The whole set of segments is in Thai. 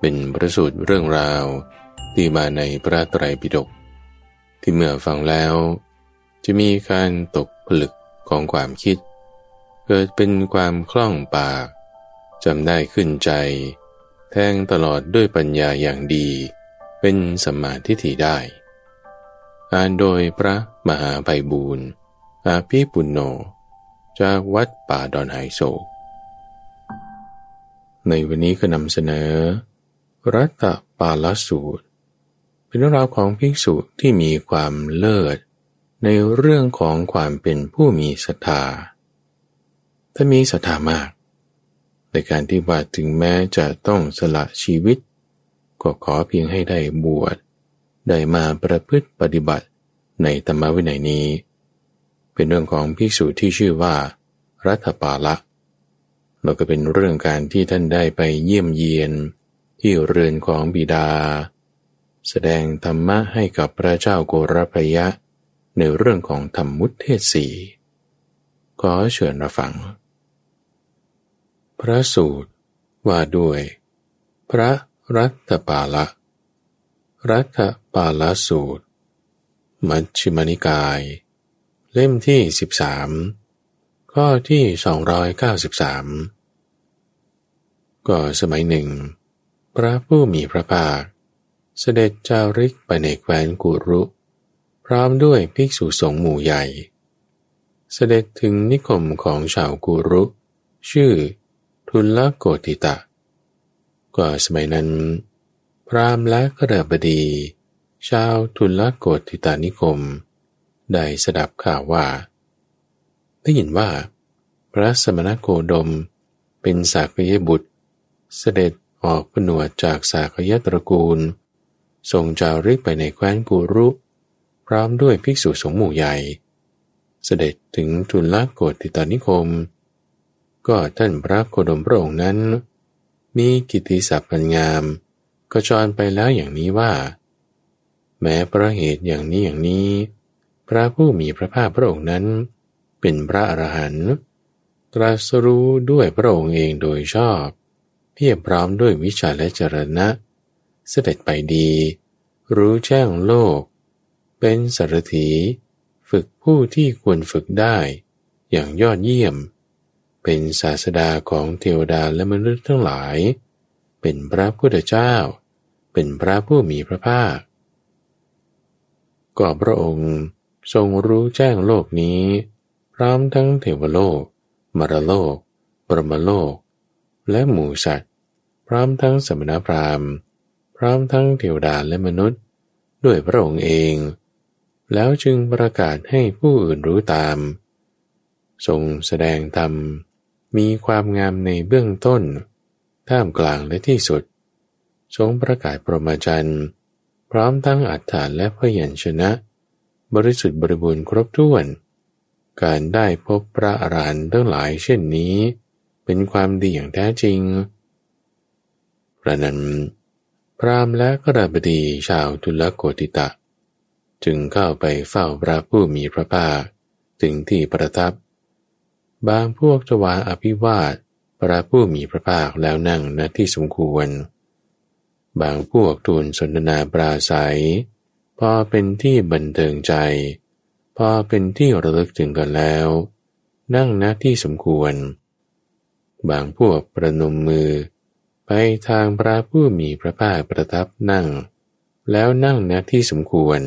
เป็นประสูตรเรื่องราวที่มาในพระไตรปิฎกที่เมื่อฟังแล้ว จะมีการตกผลึกของความคิด เกิดเป็นความคล่องปากจำได้ขึ้นใจ แทงตลอดด้วยปัญญาอย่างดี เป็นสมาทิฏฐิได้ อ่านโดยพระมหาไพบูรณ์อาภีปุณโญจากวัดป่าดอนไฮโศกในวันนี้ก็นำเสนอ รัตปาลสูตร เป็นเรื่องราวของภิกษุที่มีความเลิศ ในเรื่องของความเป็นผู้มีศรัทธาถ้ามีศรัทธามาก ในการที่ว่าถึงแม้จะต้องสละชีวิต ก็ขอเพียงให้ได้บวชได้มาประพฤติปฏิบัติในธรรมวินัยนี้ เป็นเรื่องของภิกษุที่ชื่อว่า รัตปาละเราก็เป็นเรื่องการที่ท่านได้ไปเยี่ยมเยียน ที่เรือนของบิดา แสดงธรรมะให้กับพระเจ้าโกรพยะ ในเรื่องของธรรมมุตเทศสีขอเชิญรับฟัง พระสูตรว่าด้วย พระรัตปาละ รัตปาละสูตร มัชฌิมานิกาย เล่มที่ 13 ข้อที่ 293 ก็สมัยหนึ่ง พระผู้มีพระภาค เสด็จจาริกไปในแคว้นกุรุ พร้อมด้วยภิกษุสงฆ์หมู่ใหญ่ เสด็จถึงนิคมของชาวกุรุ ชื่อทุลโกติตะ ก็สมัยนั้น พรามและกระบดี ชาวทุลโกติตานิคม ได้สดับข่าวว่า ได้ยินว่า พระสมณโคดมเป็นสากยบุตร เสด็จ ออกผนวดจากสากยตระกูล ทรงจาริกไปในแคว้นกุรุ พร้อมด้วยภิกษุสงฆ์หมู่ใหญ่ เสด็จถึงทุลโกติตานิคม ก็ท่านพระโคดมพระองค์นั้น มีกิตติศัพท์งามก็จรไปแล้วอย่างนี้ว่า แม้พระเหตุอย่างนี้อย่างนี้ พระผู้มีพระภาคพระองค์นั้น เป็นพระอรหันต์ตรัสรู้ด้วยพระองค์เองโดยชอบ เพียบพร้อมด้วยวิชาและจรณะ เสด็จไปดี รู้แจ้งโลก เป็นสารถีฝึกผู้ที่ควรฝึกได้อย่างยอดเยี่ยม เป็นศาสดาของเทวดาและมนุษย์ทั้งหลาย เป็นพระพุทธเจ้า เป็นพระผู้มีพระภาค ก็พระองค์ทรงรู้แจ้งโลกนี้ พร้อมทั้งเทวโลก มรโลก ปรมโลก และหมูสัตว์ พร้อมทั้งสมณพราหมณ์ พร้อมทั้งเทวดาและมนุษย์ ด้วยพระองค์เอง แล้วจึงประกาศให้ผู้อื่นรู้ตาม ทรงแสดงธรรมมีความงามในเบื้องต้น ท่ามกลางและที่สุด ทรงประกาศปรมาจันทร์พร้อมทั้งอัฏฐานและพยัญชนะ บริสุทธิ์บริบูรณ์ครบถ้วน การได้พบพระอรหันต์ทั้งหลายเช่นนี้ เป็นความดีอย่างแท้จริงพระนั้น พรามและกระบดีชาวทุลโกติตะ จึงเข้าไปเฝ้าพระผู้มีพระภาคถึงที่ประทับ บางพวกจวาอภิวาทพระผู้มีพระภาคแล้วนั่งณที่สมควร บางพวกทูลสนทนาปราศัย พอเป็นที่บันเทิงใจ พอเป็นที่ระลึกถึงกันแล้ว นั่งณที่สมควร บางพวกประนมมือ ไปทางพระผู้มีพระภาคประทับนั่ง แล้วนั่งณที่สมควร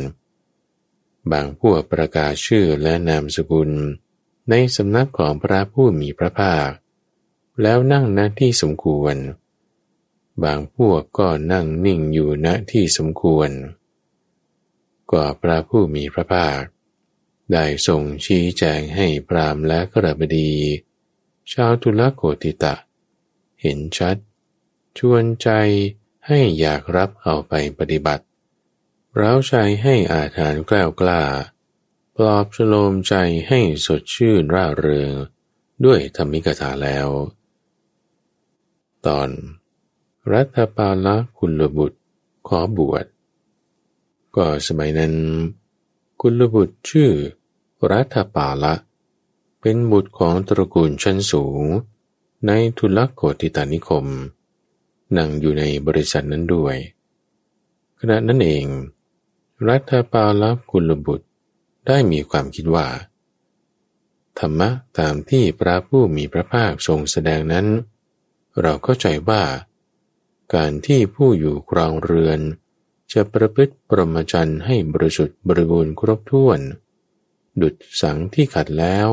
บางพวกประกาศชื่อและนามสกุล ในสำนักของพระผู้มีพระภาค แล้วนั่งณที่สมควร บางพวกก็นั่งนิ่งอยู่ณที่สมควรก็พระผู้มีพระภาค ได้ส่งชี้แจงให้พรามและกระบดี ชาวทุลโกติตะ เห็นชัด ชวนใจให้อยากรับเอาไปปฏิบัติร้าวใจให้อาถานกล้าวกล้า ปลอบฉโลมใจให้สดชื่นร่าเริง ด้วยธรรมิกถาแล้ว ตอน รัฐปาลกุลบุตรขอบวช ก็สมัยนั้นกุลบุตรชื่อ รัฐปาละ เป็นบุตรของตระกูลชั้นสูง ในทุลโกติตานิคม นั่งอยู่ในบริษัทนั้นด้วย ขณะนั้นเอง รัฐปาลกุลบุตรได้มีความคิดว่า ธรรมะตามที่พระผู้มีพระภาคทรงแสดงนั้น เราเข้าใจว่า การที่ผู้อยู่ครองเรือน จะประพฤติปรมจันให้บริสุทธิ์บริบูรณ์ครบถ้วน ดุดสังที่ขัดแล้ว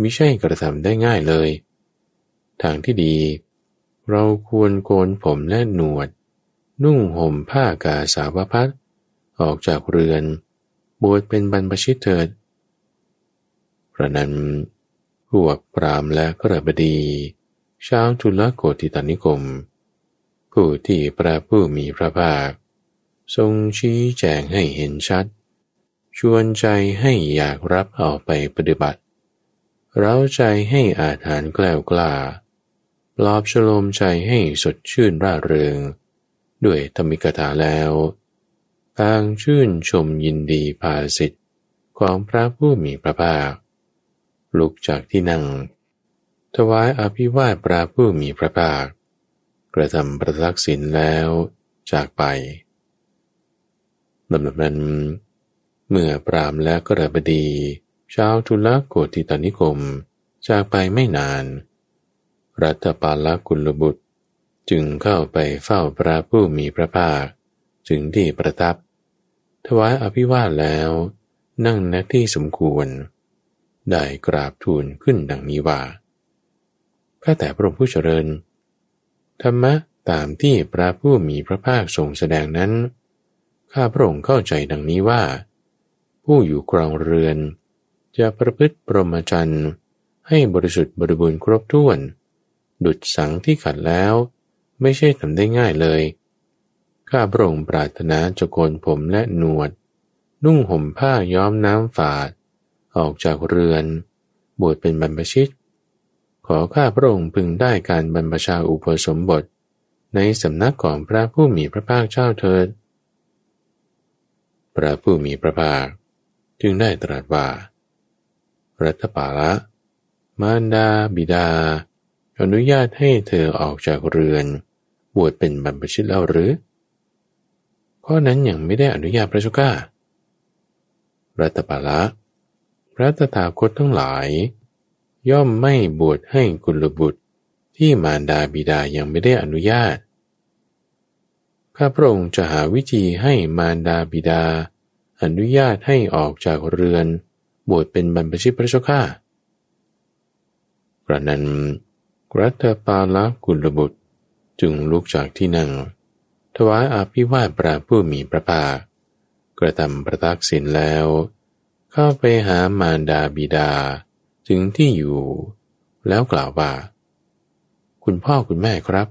มิใช่กระทำได้ง่ายเลย ทางที่ดี เราควรโกนผมและหนวด นุ่งห่มผ้ากาสาวพัดออกจากเรือน บวชเป็นบรรพชิตเถิดพระนั้นพวกปรามและกระบดี ชาวทุลโกติตานิคม ผู้ที่พระผู้มีพระภาค ทรงชี้แจงให้เห็นชัด ชวนใจให้อยากรับเอาไปปฏิบัติ เราใจให้อาถานแกล้ากล้าปลอบฉลมใจให้สดชื่นร่าเริง ด้วยธรรมิกถาแล้วต่างชื่นชมยินดีภาสิทธิ์ของพระผู้มีพระภาค ลุกจากที่นั่ง ถวายอภิวาทพระผู้มีพระภาค กระทำประทักษิณแล้วจากไปลำดับนั้น เมื่อปรามและกระบดี ชาวทุลโกติตานิคม จากไปไม่นาน รัตปาลกุลบุตร จึงเข้าไปเฝ้าพระผู้มีพระภาค ถึงที่ประทับ ถวายอภิวาทแล้ว นั่งณที่สมควร ได้กราบทูลขึ้นดังนี้ว่าข้าแต่พระองค์ผู้เจริญ ธรรมะตามที่พระผู้มีพระภาคทรงแสดงนั้น ข้าพระองค์เข้าใจดังนี้ว่า ผู้อยู่ครองเรือน จะประพฤติปรมจันทร์ให้บริสุทธิ์บริบูรณ์ครบถ้วน ดุดสังที่ขัดแล้ว ไม่ใช่ทำได้ง่ายเลย ข้าพระองค์ปรารถนาจะโกนผมและหนวด นุ่งห่มผ้าย้อมน้ำฝาด ออกจากเรือน บวชเป็นบรรพชิต ขอข้าพระองค์พึงได้การบรรพชาอุปสมบท ในสำนักของพระผู้มีพระภาคเจ้าเถิด พระผู้มีพระภาค จึงได้ตรัสว่า รัตปาละ มารดาบิดา อนุญาตให้เธอออกจากเรือน บวชเป็นบรรพชิตแล้วหรือ ข้อนั้นยังไม่ได้อนุญาตพระชุก้า รัตปาละพระตถาคตทั้งหลาย ย่อมไม่บวชให้กุลบุตรที่มารดาบิดายังไม่ได้อนุญาต ข้าพระองค์จะหาวิธีให้มารดาบิดา อนุญาตให้ออกจากเรือน บวชเป็นบรรพชิตพระเจ้าข้ากระนั้นรัตปาลกุลบุตรจึงลุกจากที่นั่ง ถวายอาภิวาทพระผู้มีพระภาคกระทำประทักษิณแล้ว เข้าไปหามารดาบิดา ถึงที่อยู่ แล้วกล่าวว่า คุณพ่อคุณแม่ครับ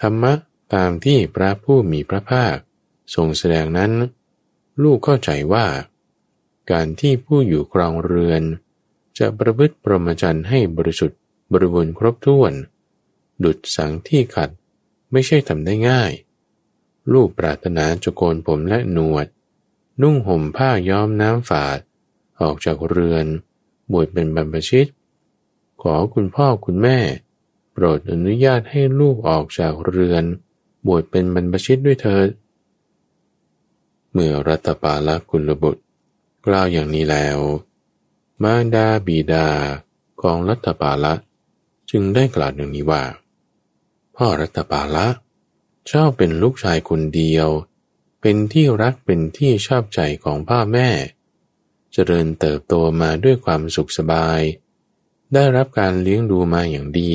ธรรมะตามที่พระผู้มีพระภาค ทรงแสดงนั้น ลูกเข้าใจว่า การที่ผู้อยู่ครองเรือน จะประพฤติปรมจันให้บริสุทธิ์บริบูรณ์ครบถ้วน ดุดสังที่ขัดไม่ใช่ทำได้ง่าย ลูกปรารถนาจะโกนผมและหนวด นุ่งห่มผ้าย้อมน้ำฝาด ออกจากเรือน บวชเป็นบรรพชิต ขอคุณพ่อคุณแม่ โปรดอนุญาตให้ลูกออกจากเรือน บวชเป็นบรรพชิตด้วยเถิดเมื่อรัตปาลกุลบุตร กล่าวอย่างนี้แล้ว มารดาบีดาของรัตปาละ จึงได้กล่าวอย่างนี้ว่า พ่อรัตปาละเจ้าเป็นลูกชายคนเดียว เป็นที่รักเป็นที่ชอบใจของพ่อแม่ เจริญเติบโตมาด้วยความสุขสบาย ได้รับการเลี้ยงดูมาอย่างดี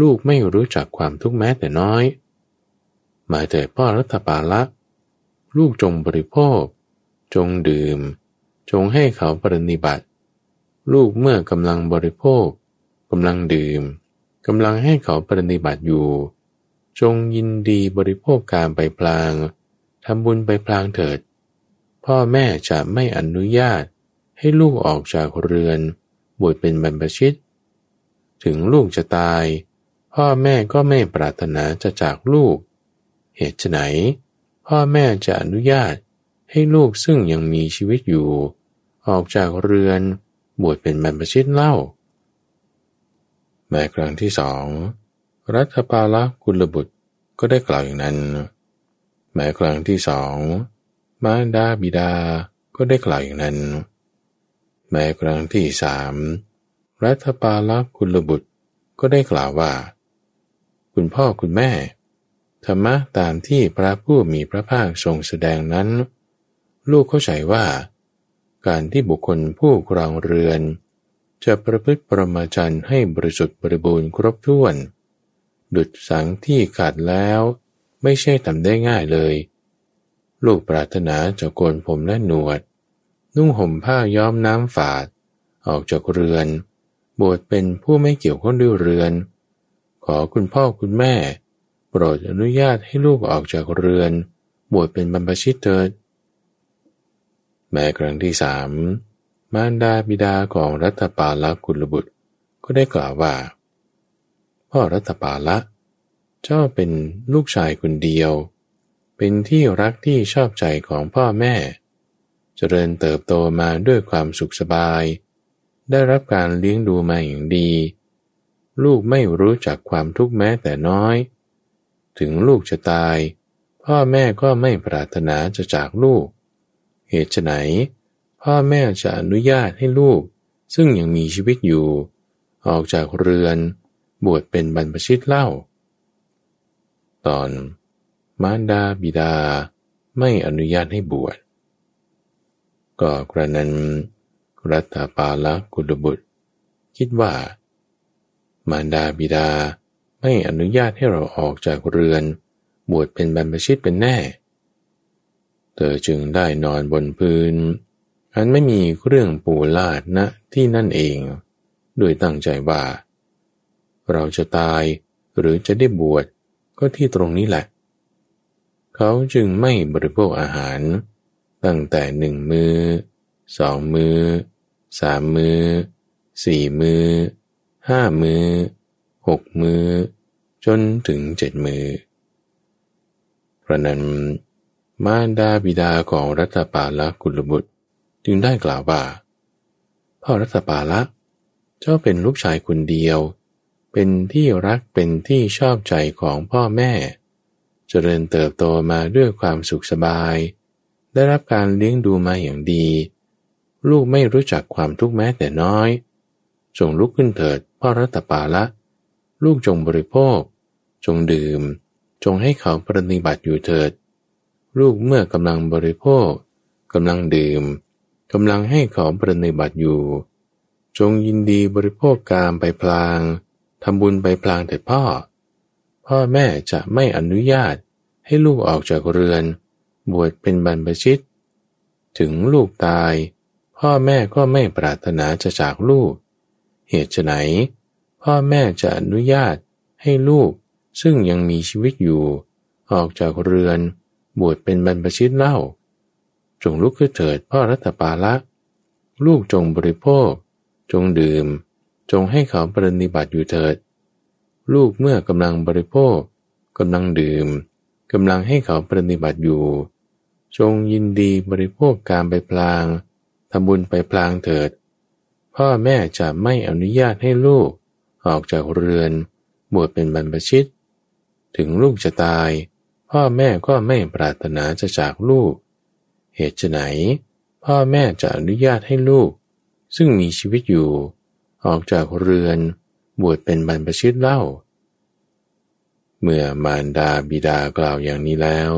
ลูกไม่รู้จักความทุกข์แม้แต่น้อยหมายแต่พ่อรัฐปาละ ลูกจงบริโภค จงดื่ม จงให้เขาปริบัติ ลูกเมื่อกำลังบริโภคกำลังดื่มกำลังให้เขาปริบัติอยู่ จงยินดีบริโภคการไปพลางทำบุญไปพลางเถิด พ่อแม่จะไม่อนุญาตให้ลูกออกจากเรือนบวชเป็นบรรพชิต ถึงลูกจะตาย พ่อแม่ก็ไม่ปรารถนาจะจากลูก เหตุไหนพ่อแม่จะอนุญาต ให้ลูกซึ่งยังมีชีวิตอยู่ ออกจากเรือนบวชเป็นบรรพชิตเล่าแม้ครั้งที่สองรัฐปาลกุลบุตรก็ได้กล่าวอย่างนั้นแม้ครั้งที่สองมารดาบิดาก็ได้กล่าวอย่างนั้นแม้ครั้งที่สามรัฐปาลกุลบุตรก็ได้กล่าวว่า คุณพ่อคุณแม่ ธรรมะตามที่พระผู้มีพระภาคทรงแสดงนั้น ลูกเข้าใจว่า การที่บุคคลผู้ครองเรือน จะประพฤติประมาจันให้บริสุทธิ์บริบูรณ์ครบถ้วน ดุดสังที่ขาดแล้วไม่ใช่ทำได้ง่ายเลย ลูกปรารถนาจะโกนผมและหนวด นุ่งห่มผ้าย้อมน้ำฝาด ออกจากเรือน บวชเป็นผู้ไม่เกี่ยวข้องด้วยเรือน ขอคุณพ่อคุณแม่ โปรดอนุญาตให้ลูกออกจากเรือน บวชเป็นบรรพชิตเถิด แม้ครั้งที่สามมารดาบิดาของรัฐปาลกุลบุตร ก็ได้กล่าวว่า พ่อรัตปาละ เจ้าเป็นลูกชายคนเดียว เป็นที่รักที่ชอบใจของพ่อแม่ เจริญเติบโตมาด้วยความสุขสบาย ได้รับการเลี้ยงดูมาอย่างดี ลูกไม่รู้จักความทุกข์แม้แต่น้อย ถึงลูกจะตาย พ่อแม่ก็ไม่ปรารถนาจะจากลูก เหตุไฉนพ่อแม่จะอนุญาตให้ลูก ซึ่งยังมีชีวิตอยู่ ออกจากเรือน บวชเป็นบรรพชิตเล่า ตอน มารดาบิดา ไม่อนุญาตให้บวช ก็กระนั้น รัตปาละกุลบุตร คิดว่า มารดาบิดาไม่อนุญาตให้เราออกจากเรือน บวชเป็นบรรพชิตเป็นแน่ เธอจึงได้นอนบนพื้น อันไม่มีเครื่องปูลาดณนะที่นั่นเองด้วยตั้งใจว่า เราจะตายหรือจะได้บวชก็ที่ตรงนี้แหละ เขาจึงไม่บริโภคอาหาร ตั้งแต่หนึ่งมือสองมือสามมือสี่มือห้ามือหกมือจนถึงเจ็ดมือพระนั้น มารดาบิดาของรัตปาละกุลบุตร จึงได้กล่าวว่า พ่อรัตปาละเจ้าเป็นลูกชายคนเดียว เป็นที่รักเป็นที่ชอบใจของพ่อแม่เจริญเติบโตมาด้วยความสุขสบาย ได้รับการเลี้ยงดูมาอย่างดี ลูกไม่รู้จักความทุกข์แม้แต่น้อยจงลุกขึ้นเถิดพ่อรัตปาละ ลูกจงบริโภค จงดื่ม จงให้เขาปฏิบัติอยู่เถิด ลูกเมื่อกำลังบริโภคกำลังดื่มกำลังให้เขาปฏิบัติอยู่ จงยินดีบริโภคกามไปพลางทำบุญไปพลางเถิดพ่อ พ่อแม่จะไม่อนุญาตให้ลูกออกจากเรือน บวชเป็นบรรพชิต ถึงลูกตาย พ่อแม่ก็ไม่ปรารถนาจะจากลูก เหตุไหน พ่อแม่จะอนุญาตให้ลูกซึ่งยังมีชีวิตอยู่ ออกจากเรือน บวชเป็นบรรพชิตเล่า จงลุกขึ้นเถิดพ่อรัตปาละลูกจงบริโภค จงดื่ม จงให้เขาปฏิบัติอยู่เถิด ลูกเมื่อกำลังบริโภคกำลังดื่มกำลังให้เขาปฏิบัติอยู่ จงยินดีบริโภคการไปพลางทำบุญไปพลางเถิด พ่อแม่จะไม่อนุญาตให้ลูกออกจากเรือน บวชเป็นบรรพชิต ถึงลูกจะตาย พ่อแม่ก็ไม่ปรารถนาจะจากลูก เหตุไหน พ่อแม่จะอนุญาตให้ลูก ซึ่งมีชีวิตอยู่ ออกจากเรือนบวชเป็นบรรพชิตเล่า เมื่อมารดาบิดากล่าวอย่างนี้แล้ว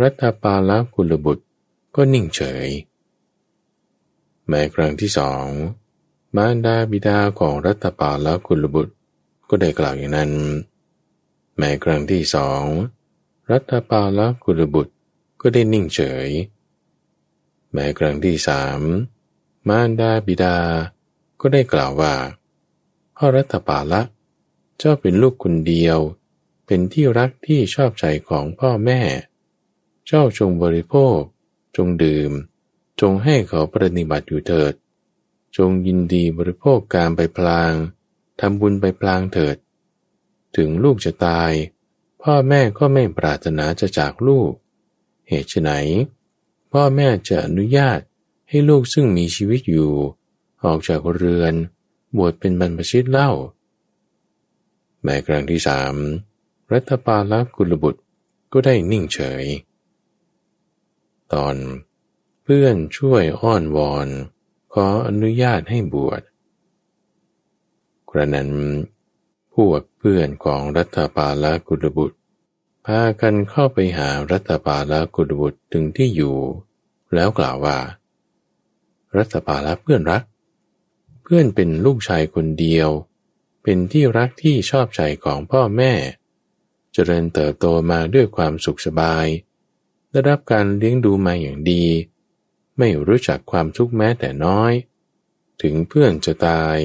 รัตปาลกุลบุตรก็นิ่งเฉย แม้ครั้งที่สอง มารดาบิดาของรัตปาลกุลบุตรก็ได้กล่าวอย่างนั้น แม้ครั้งที่สอง รัตปาลกุลบุตรก็ได้นิ่งเฉย แม้ครั้งที่สามมารดาบิดา ก็ได้กล่าวว่า พ่อรัตปาละเจ้าเป็นลูกคนเดียว เป็นที่รักที่ชอบใจของพ่อแม่ เจ้าจงบริโภค จงดื่ม จงให้เขาปฏิบัติอยู่เถิด จงยินดีบริโภคการไปพลางทำบุญไปพลางเถิด ถึงลูกจะตาย พ่อแม่ก็ไม่ปรารถนาจะจากลูก เหตุไหนพ่อแม่จะอนุญาตให้ลูกซึ่งมีชีวิตอยู่ ออกจากเรือน บวชเป็นบรรพชิตเล่า แม้ครั้งที่สามรัฐปาลกุลบุตรก็ได้นิ่งเฉย ตอนเพื่อนช่วยอ้อนวอน ขออนุญาตให้บวชกระนั้น พวกเพื่อนของรัฐปาลกุลบุตร พากันเข้าไปหารัฐปาลกุลบุตรถึงที่อยู่ แล้วกล่าวว่า รัฐปาลเพื่อนรัก เพื่อนเป็นลูกชายคนเดียว เป็นที่รักที่ชอบใจของพ่อแม่ เจริญเติบโตมาด้วยความสุขสบาย ได้รับการเลี้ยงดูมาอย่างดี ไม่รู้จักความทุกข์แม้แต่น้อย ถึงเพื่อนจะตาย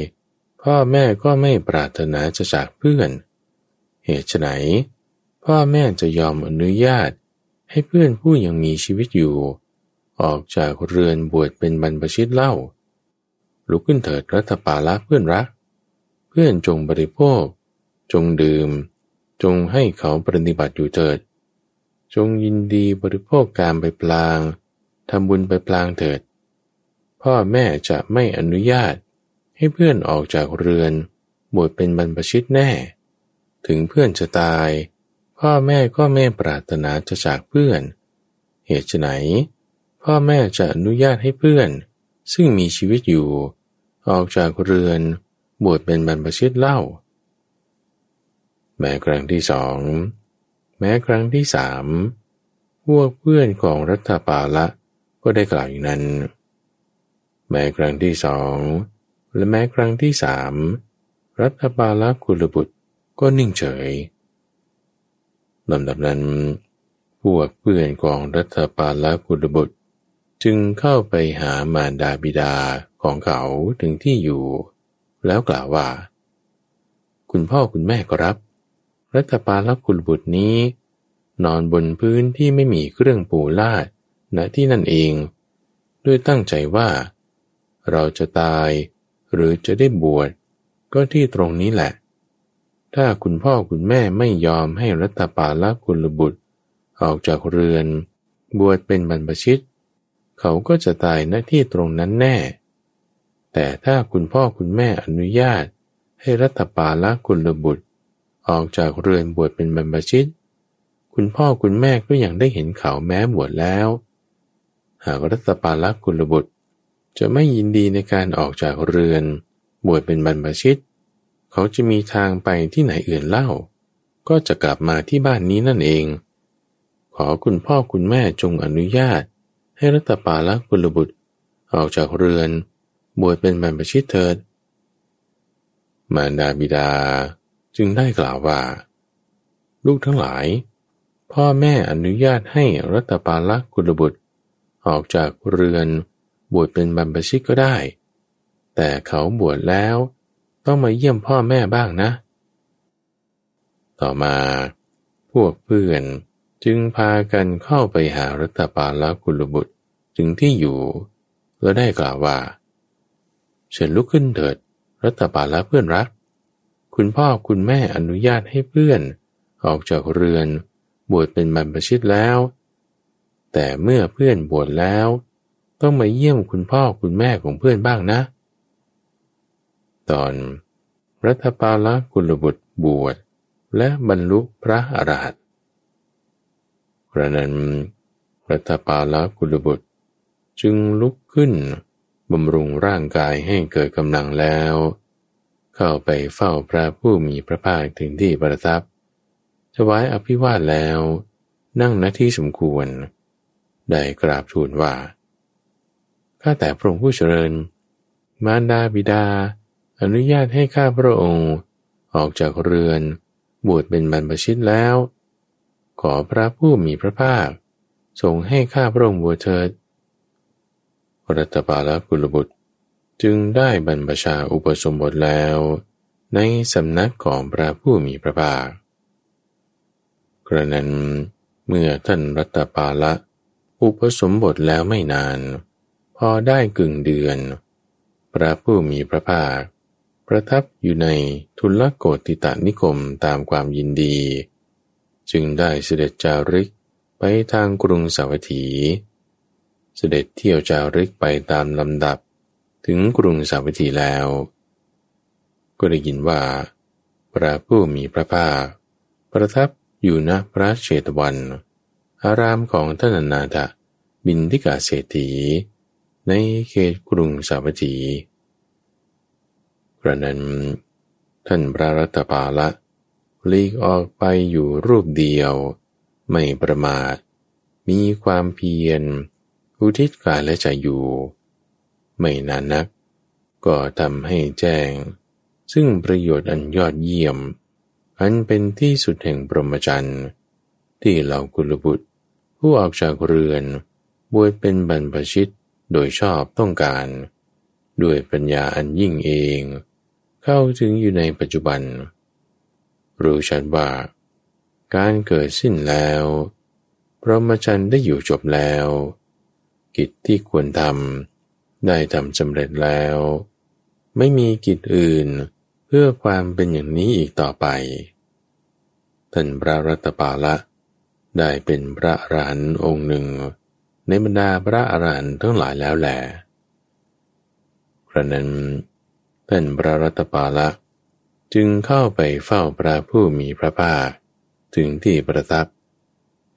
พ่อแม่ก็ไม่ปรารถนาจะจากเพื่อน เหตุไฉนพ่อแม่จะยอมอนุญาต ให้เพื่อนผู้ยังมีชีวิตอยู่ ออกจากเรือนบวชเป็นบรรพชิตเล่า ลุกขึ้นเถิดรัฐปาละเพื่อนรัก เพื่อนจงบริโภค จงดื่ม จงให้เขาปฏิบัติอยู่เถิด จงยินดีบริโภคการไปปลางทำบุญไปปลางเถิด พ่อแม่จะไม่อนุญาต ให้เพื่อนออกจากเรือนบวชเป็นบรรพชิตแน่ ถึงเพื่อนจะตาย พ่อแม่ก็ไม่ปรารถนาจะจากเพื่อน เหตุไหน พ่อแม่จะอนุญาตให้เพื่อน ซึ่งมีชีวิตอยู่ ออกจากเรือนบวชเป็นบรรพชิตเล่า แม้ครั้งที่สองแม้ครั้งที่สามพวกเพื่อนของรัฐปาละก็ได้กล่าวอย่างนั้น แม้ครั้งที่สอง และแม้ครั้งที่สามรัฐปาลกุลบุตรก็นิ่งเฉยลำดับนั้น พวกเพื่อนของรัฐปาลกุลบุตร จึงเข้าไปหามารดาบิดาของเขาถึงที่อยู่ แล้วกล่าวว่า คุณพ่อคุณแม่ก็รับ รัตปาลกุลบุตรนี้ นอนบนพื้นที่ไม่มีเครื่องปูลาดณที่นั่นเอง ด้วยตั้งใจว่า เราจะตาย หรือจะได้บวชก็ที่ตรงนี้แหละ ถ้าคุณพ่อคุณแม่ไม่ยอมให้รัตปาลกุลบุตร ออกจากเรือน บวชเป็นบรรพชิต เขาก็จะตายณที่ตรงนั้นแน่ แต่ถ้าคุณพ่อคุณแม่อนุญาต ให้รัตปาลกุลบุตร ออกจากเรือนบวชเป็นบรรพชิต คุณพ่อคุณแม่ก็ยังได้เห็นเขาแม้บวชแล้ว หากรัตปาลักกุลบุตร จะไม่ยินดีในการออกจากเรือน บวชเป็นบรรพชิต เขาจะมีทางไปที่ไหนอื่นเล่า ก็จะกลับมาที่บ้านนี้นั่นเอง ขอคุณพ่อคุณแม่จงอนุญาต ให้รัตปาลักกุลบุตร ออกจากเรือน บวชเป็นบรรพชิตเถิด มารดาบิดาจึงได้กล่าวว่า ลูกทั้งหลาย พ่อแม่อนุญาตให้รัตปาลกุลบุตร ออกจากเรือน บวชเป็นบรรพชิตก็ได้ แต่เขาบวชแล้วต้องมาเยี่ยมพ่อแม่บ้างนะ ต่อมาพวกเพื่อนจึงพากันเข้าไปหารัตปาลกุลบุตรถึงที่อยู่ แล้วได้กล่าวว่า เชิญลุกขึ้นเถิด รัตปาลเพื่อนรัก คุณพ่อคุณแม่อนุญาตให้เพื่อน ออกจากเรือนบวชเป็นบรรพชิตแล้ว แต่เมื่อเพื่อนบวชแล้ว ต้องมาเยี่ยมคุณพ่อคุณแม่ของเพื่อนบ้างนะ ตอนรัฐปาลกุลบุตรบวชและบรรลุพระอรหันต์กระนั้นรัฐปาลกุลบุตรจึงลุกขึ้นบำรุงร่างกายให้เกิดกำลังแล้ว เข้าไปเฝ้าพระผู้มีพระภาคถึงที่ประทับถวายอภิวาทแล้ว นั่งณที่สมควร ได้กราบทูลว่า ข้าแต่พระองค์ผู้เจริญ มารดาบิดา อนุญาตให้ข้าพระองค์ ออกจากเรือน บวชเป็นบรรพชิตแล้ว ขอพระผู้มีพระภาคทรงให้ข้าพระองค์บวชเถิดรัตบาลกุลบุตรจึงได้บรรพชาอุปสมบทแล้ว ในสำนักของพระผู้มีพระภาคกระนั้นเมื่อท่านรัตปาละ อุปสมบทแล้วไม่นาน พอได้กึ่งเดือน พระผู้มีพระภาค ประทับอยู่ในทุลโกติตานิคมตามความยินดี จึงได้เสด็จจาริกไปทางกรุงสาวัตถี เสด็จเที่ยวจาริกไปตามลำดับถึงกรุงสาวัตถีแล้ว ก็ได้ยินว่า พระผู้มีพระภาค ประทับอยู่ณพระเชตวัน อารามของท่านนาถบินทิกาเศรษฐี ในเขตกรุงสาวัตถีกระนั้น ท่านพระรัตปาละลีกออกไปอยู่รูปเดียว ไม่ประมาท มีความเพียร อุทิศกายและใจอยู่ ไม่นานนัก ก็ทำให้แจ้ง ซึ่งประโยชน์อันยอดเยี่ยม อันเป็นที่สุดแห่งปรมจันทร์ที่เหล่ากุลบุตร ผู้ออกจากเรือน บวชเป็นบรรพชิต โดยชอบต้องการ ด้วยปัญญาอันยิ่งเอง เข้าถึงอยู่ในปัจจุบัน รู้ชัดว่า การเกิดสิ้นแล้วพรหมจรรย์ได้อยู่จบแล้ว กิจที่ควรทำได้ทำสำเร็จแล้ว ไม่มีกิจอื่นเพื่อความเป็นอย่างนี้อีกต่อไปท่านพระรัตปาละ ได้เป็นพระรหันต์องค์หนึ่ง ในบรรดาพระอรหันต์ทั้งหลายแล้วแหละกระนั้นท่านพระรัตปาละจึงเข้าไปเฝ้าพระผู้มีพระภาคถึงที่ประทับ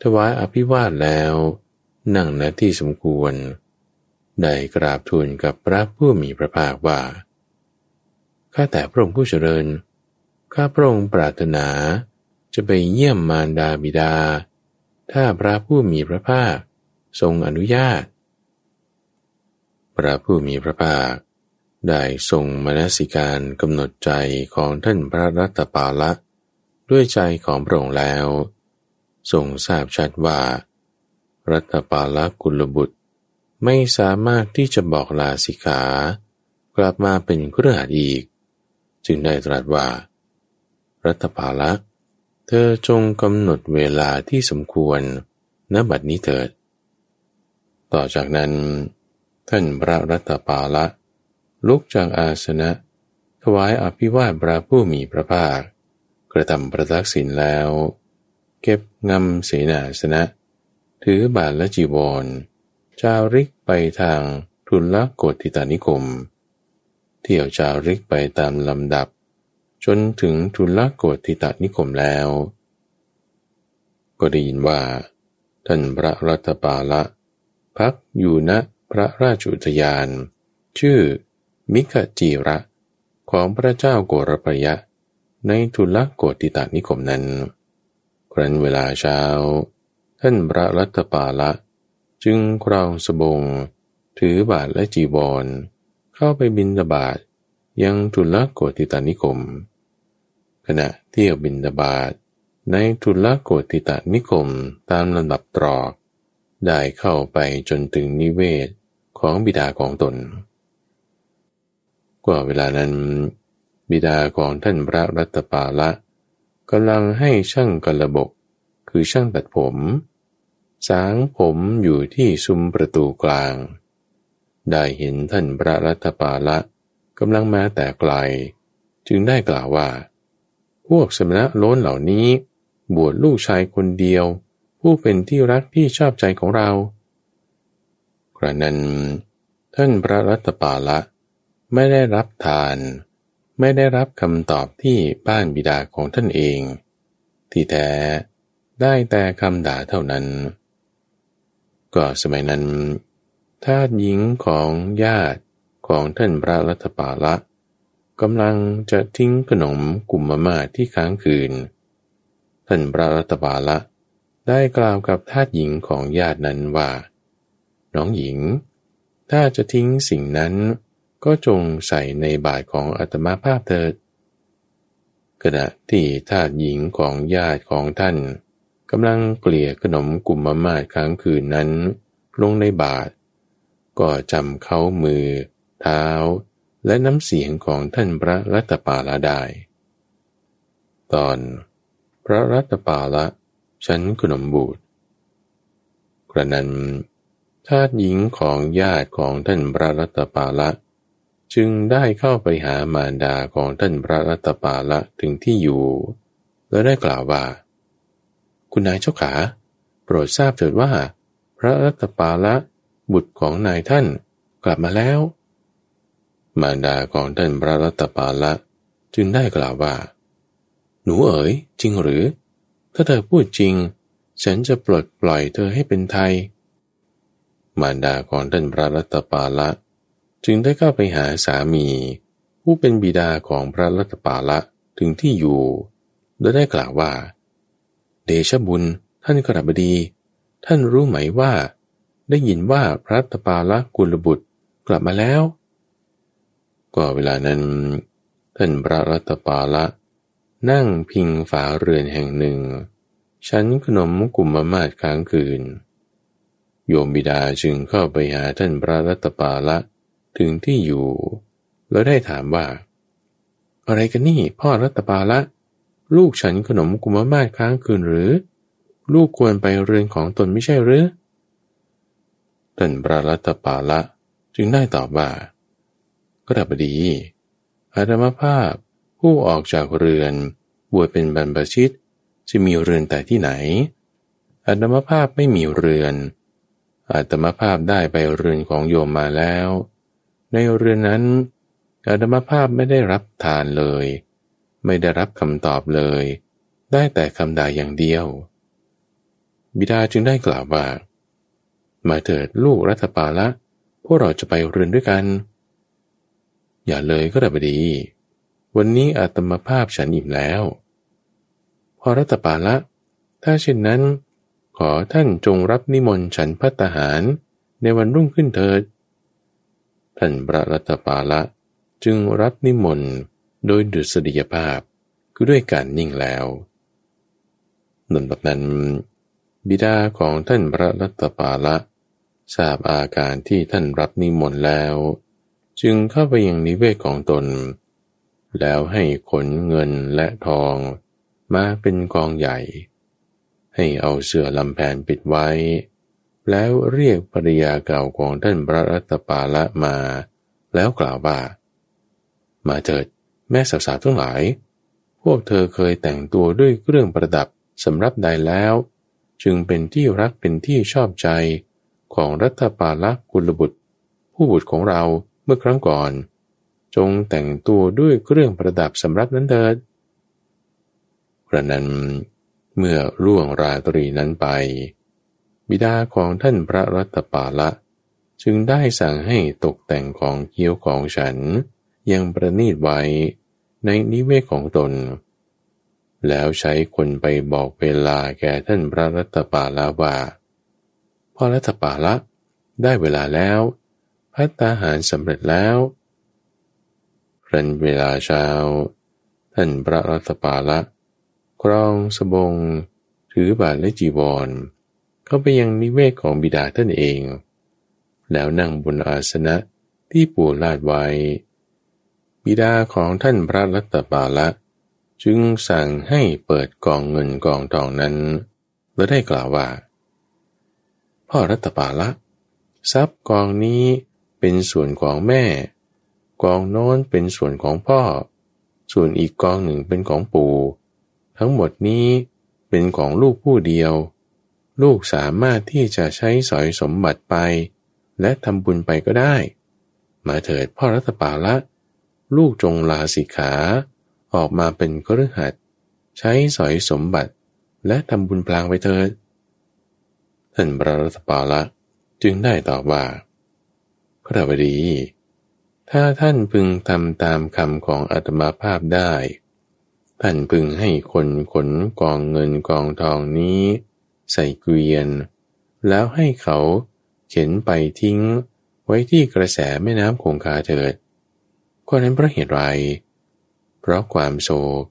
ถวายอภิวาทแล้ว นั่งณที่สมควร ได้กราบทูลกับพระผู้มีพระภาคว่า ข้าแต่พระองค์ผู้เจริญ ข้าพระองค์ปรารถนาจะไปเยี่ยมมารดาบิดา ถ้าพระผู้มีพระภาค ทรงอนุญาต พระผู้มีพระภาค ได้ทรงมนสิการกำหนดใจของท่านพระรัตปาละด้วยใจของพระองค์แล้วทรงทราบชัดว่า รัตปาละกุลบุตร ไม่สามารถที่จะบอกลาสิกขา กลับมาเป็นเครือขัดอีก จึงได้ตรัสว่า รัตปาละเธอจงกำหนดเวลาที่สมควรณบัดนี้เถิด ต่อจากนั้น ท่านพระรัตปาละลุกจากอาสนะ ถวายอภิวาทพระผู้มีพระภาค กระทำประทักษิณแล้ว เก็บงำเสนาสนะ ถือบาทและจีวรจาริกไปทางทุนละโกติตานิคม เที่ยวจาริกไปตามลำดับ จนถึงทุลโกติตานิคมแล้ว ก็ได้ยินว่า ท่านพระรัตปาละ พักอยู่ณพระราชุทยาน ชื่อ มิขจีระ ของพระเจ้าโกรพยะ ในทุลโกติตานิคมนั้น ครั้นเวลาเช้า ท่านพระรัตปาละ จึงครองสบง ถือบาทและจีบอลเข้าไปบินตบาทยังทุลโกติตานิคม ขณะเที่ยวบินดาบาตในทุลโกติตานิคมตามลำดับตรอก ได้เข้าไปจนถึงนิเวศของบิดาของตน กว่าเวลานั้น บิดาของท่านพระรัตปาละกำลังให้ช่างกระบก คือช่างตัดผม สางผมอยู่ที่ซุ้มประตูกลาง ได้เห็นท่านพระรัตปาละกำลังมาแต่ไกล จึงได้กล่าวว่า พวกสมณะล้นเหล่านี้บวชลูกชายคนเดียว ผู้เป็นที่รักที่ชอบใจของเรา กระนั้น ท่านพระรัตปาละ ไม่ได้รับทาน ไม่ได้รับคำตอบที่บ้านบิดาของท่านเอง ที่แท้ได้แต่คำด่าเท่านั้น ก็สมัยนั้นทาสหญิงของญาติของท่านพระรัตปาละกำลังจะทิ้งขนมกุมมามาที่ค้างคืน ท่านพระรัตบาละ ได้กล่าวกับทาสหญิงของญาตินั้นว่า น้องหญิง ถ้าจะทิ้งสิ่งนั้นก็จงใส่ในบาทของอัตมาภาพเถิดขณะที่ทาสหญิงของญาติของท่านกำลังเกลี่ยขนมกุมมามาค้างคืนนั้น ลงในบาท ก็จำเขามือ เท้า และน้ำเสียงของท่านพระรัตปาละได้ ตอน พระรัตปาละ ฉันขนมบูดกระนั้นทาสหญิงของญาติของท่านพระรัตปาละ จึงได้เข้าไปหามารดาของท่านพระรัตปาละถึงที่อยู่ แล้วได้กล่าวว่า คุณนายเจ้าขา โปรดทราบเถิดว่า พระรัตปาละบุตรของนายท่านกลับมาแล้ว มารดาของท่านพระรัตปาละ จึงได้กล่าวว่า หนูเอ๋ยจริงหรือ ถ้าเธอพูดจริง ฉันจะปลดปล่อยเธอให้เป็นไทย มารดาของท่านพระรัตปาละ จึงได้เข้าไปหาสามี ผู้เป็นบิดาของพระรัตปาละถึงที่อยู่โดยได้กล่าวว่า เดชบุญท่านกระบดี ท่านรู้ไหมว่า ได้ยินว่าพระรัตปาละกุลบุตรกลับมาแล้ว ก็เวลานั้น ท่านพระรัตปาละ นั่งพิงฝาเรือนแห่งหนึ่งชั้นขนมกุมมามาดค้างคืน โยมบิดาจึงเข้าไปหาท่านพระรัตปาละถึงที่อยู่ แล้วได้ถามว่า อะไรกันนี่พ่อรัตปาละ ลูกฉันขนมกุมมาศค้างคืนหรือ ลูกควรไปเรือนของตนไม่ใช่หรือท่านพระรัตปาละจึงได้ตอบว่าก็ดับดีอาตมภาพ ผู้ออกจากเรือนบวชเป็นบรรพชิตจะมีเรือนแต่ที่ไหนอาตมภาพไม่มีเรือนอาตมภาพได้ไปเรือนของโยมมาแล้ว ในเรือนนั้นอาตมาภาพไม่ได้รับทานเลย ไม่ได้รับคำตอบเลย ได้แต่คำด่าอย่างเดียว บิดาจึงได้กล่าวว่า มาเถิดลูกรัฐปาละ พวกเราจะไปเรือนด้วยกัน อย่าเลยก็ได้บดี วันนี้อาตมาภาพฉันอิ่มแล้ว พอรัตปาละ ถ้าเช่นนั้น ขอท่านจงรับนิมนต์ฉันพัตหารในวันรุ่งขึ้นเถิด ท่านพระรัตปาละจึงรับนิมนต์โดยดุษฎียภาพคือด้วยการนิ่งแล้วนันแบบนั้น บิดาของท่านพระรัตปาละทราบอาการที่ท่านรับนิมนต์แล้ว จึงเข้าไปยังนิเวศของตน แล้วให้ขนเงินและทองมาเป็นกองใหญ่ ให้เอาเสื่อลำแผนปิดไว้ แล้วเรียกภริยาเก่าของท่านพระรัตปาละมา แล้วกล่าวว่า มาเถิดแม่สาวๆทั้งหลาย พวกเธอเคยแต่งตัวด้วยเครื่องประดับสำรับใดแล้ว จึงเป็นที่รักเป็นที่ชอบใจของรัตปาละกุลบุตร ผู้บุตรของเราเมื่อครั้งก่อน จงแต่งตัวด้วยเครื่องประดับสำหรับนั้นเถิดกระนั้นเมื่อร่วงราตรีนั้นไป บิดาของท่านพระรัตปาละ จึงได้สั่งให้ตกแต่งของเกี้ยวของฉัน ยังประนีตไว้ในนิเวศของตน แล้วใช้คนไปบอกเวลาแก่ท่านพระรัตปาละว่าพอรัตปาละ ได้เวลาแล้ว พัตตาหารสำเร็จแล้ว รันเวลาเช้า ท่านพระรัตปาละครองสบง ถือบาทและจีวร เข้าไปยังนิเวศของบิดาท่านเอง แล้วนั่งบนอาสนะที่ปูลาดไว้ บิดาของท่านพระรัตบาละจึงสั่งให้เปิดกองเงินกองทองนั้น และได้กล่าวว่า พ่อรัตบาละ ทรัพย์กองนี้เป็นส่วนของแม่ กองโน้นเป็นส่วนของพ่อ ส่วนอีกกองหนึ่งเป็นของปู่ทั้งหมดนี้เป็นของลูกผู้เดียว ลูกสามารถที่จะใช้สอยสมบัติไป และทำบุญไปก็ได้ มาเถิดพ่อรัตปาละ ลูกจงลาสิขา ออกมาเป็นกฤหัสใช้สอยสมบัติ และทำบุญพลางไปเถิดท่านพระรัตปาละจึงได้ตอบว่าพระบดี ถ้าท่านพึงทำตามคำของอาตมาภาพได้ ท่านพึงให้คนขนกองเงินกองทองนี้ ใส่เกวียน แล้วให้เขาเข็นไปทิ้ง ไว้ที่กระแสแม่น้ำคงคาเถิดก็นั้นเพราะเหตุไร เพราะความโศก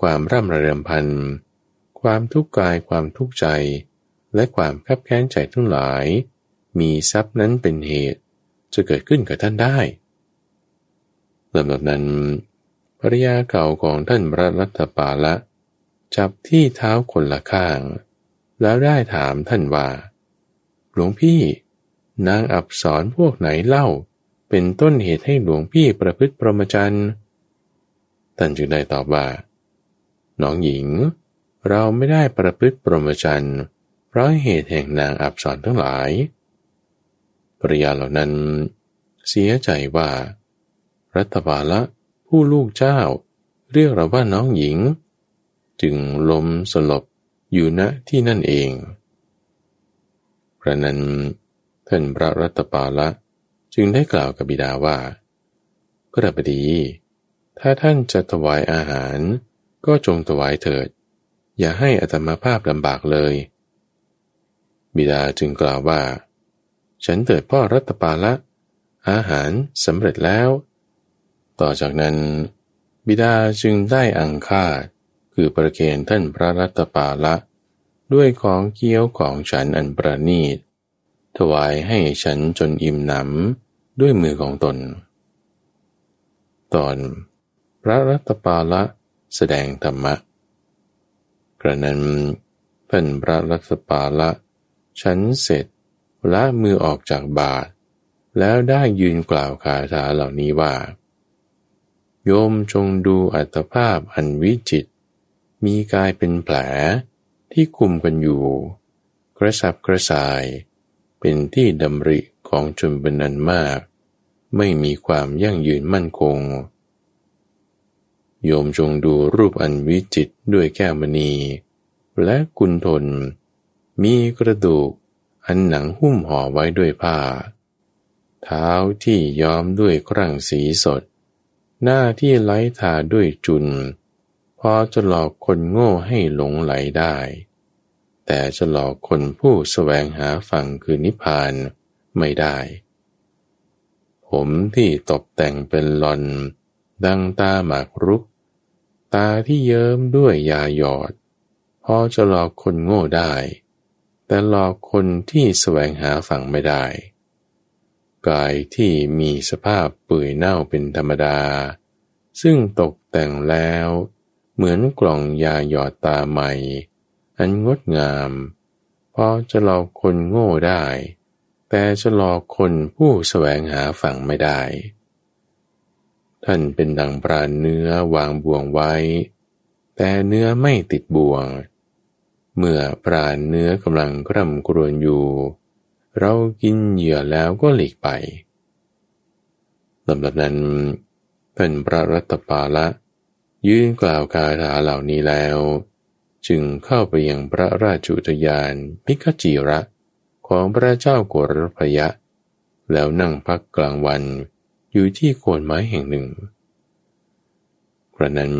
ความร่ำระเริมพัน ความทุกข์กายความทุกข์ใจ และความขับแค้นใจทั้งหลาย มีทรัพย์นั้นเป็นเหตุ จะเกิดขึ้นกับท่านได้ ลำดับนั้นภริยาเก่าของท่านพระรัตปาละ จับที่เท้าคนละข้าง แล้วได้ถามท่านว่า หลวงพี่ นางอับสอนพวกไหนเล่า เป็นต้นเหตุให้หลวงพี่ประพฤติประมจันท่านจึงได้ตอบว่าน้องหญิง เราไม่ได้ประพฤติประมจันเพราะเหตุแห่งนางอับสอนทั้งหลายปริยาเหล่านั้น เสียใจว่า รัตบาละผู้ลูกเจ้า เรียกเราว่าน้องหญิง จึงล้มสลบอยู่ณที่นั่นเองพระนั้นท่านพระรัตปาละจึงได้กล่าวกับบิดาว่าพระบดี ถ้าท่านจะถวายอาหาร ก็จงถวายเถิด อย่าให้อัตมาภาพลำบากเลย บิดาจึงกล่าวว่า ฉันเถิดพ่อรัตปาละ อาหารสำเร็จแล้ว ต่อจากนั้นบิดาจึงได้อังคาดคือประเคนท่านพระรัตปาละ ด้วยของเกี้ยวของฉันอันประณีต ถวายให้ฉันจนอิ่มหนำด้วยมือของตน ตอน พระรัตปาละแสดงธรรมะกระนั้นท่านพระรัตปาละฉันเสร็จละมือออกจากบาท แล้วได้ยืนกล่าวคาถาเหล่านี้ว่า โยมจงดูอัตภาพอันวิจิต มีกายเป็นแผลที่คุมกันอยู่ กระสับกระส่าย เป็นที่ดำริของชนเป็นนันมาก ไม่มีความยั่งยืนมั่นคง โยมจงดูรูปอันวิจิตด้วยแก้วมณี และกุนทน มีกระดูกอันหนังหุ้มห่อไว้ด้วยผ้า เท้าที่ย้อมด้วยครั่งสีสด หน้าที่ไล้ทาด้วยจุน พอจะหลอกคนโง่ให้หลงไหลได้ แต่จะหลอกคนผู้สแสวงหาฝั่งคือนิพพานไม่ได้ ผมที่ตกแต่งเป็นลอน ดังตาหมากรุก ตาที่เยิ้มด้วยยาหยอด พอจะหลอกคนโง่ได้ แต่หลอกคนที่สแสวงหาฝั่งไม่ได้ กายที่มีสภาพเปื่อยเน่าเป็นธรรมดา ซึ่งตกแต่งแล้ว เหมือนกล่องยาหยอดตาใหม่ อันงดงาม พอจะหลอกคนโง่ได้ แต่จะหลอกคนผู้แสวงหาฝั่งไม่ได้ ท่านเป็นดังปราเนื้อวางบ่วงไว้ แต่เนื้อไม่ติดบ่วง เมื่อปราเนื้อกำลังกร่ำกรวนอยู่ เรากินเหยื่อแล้วก็หลีกไปลำดับนั้นเป็นพระรัตปาละ ยืนกล่าวคาถาเหล่านี้แล้ว จึงเข้าไปยังพระราชุทยานพิกจีระของพระเจ้าโกรพยะ แล้วนั่งพักกลางวันอยู่ที่โคนไม้แห่งหนึ่งกระนั้น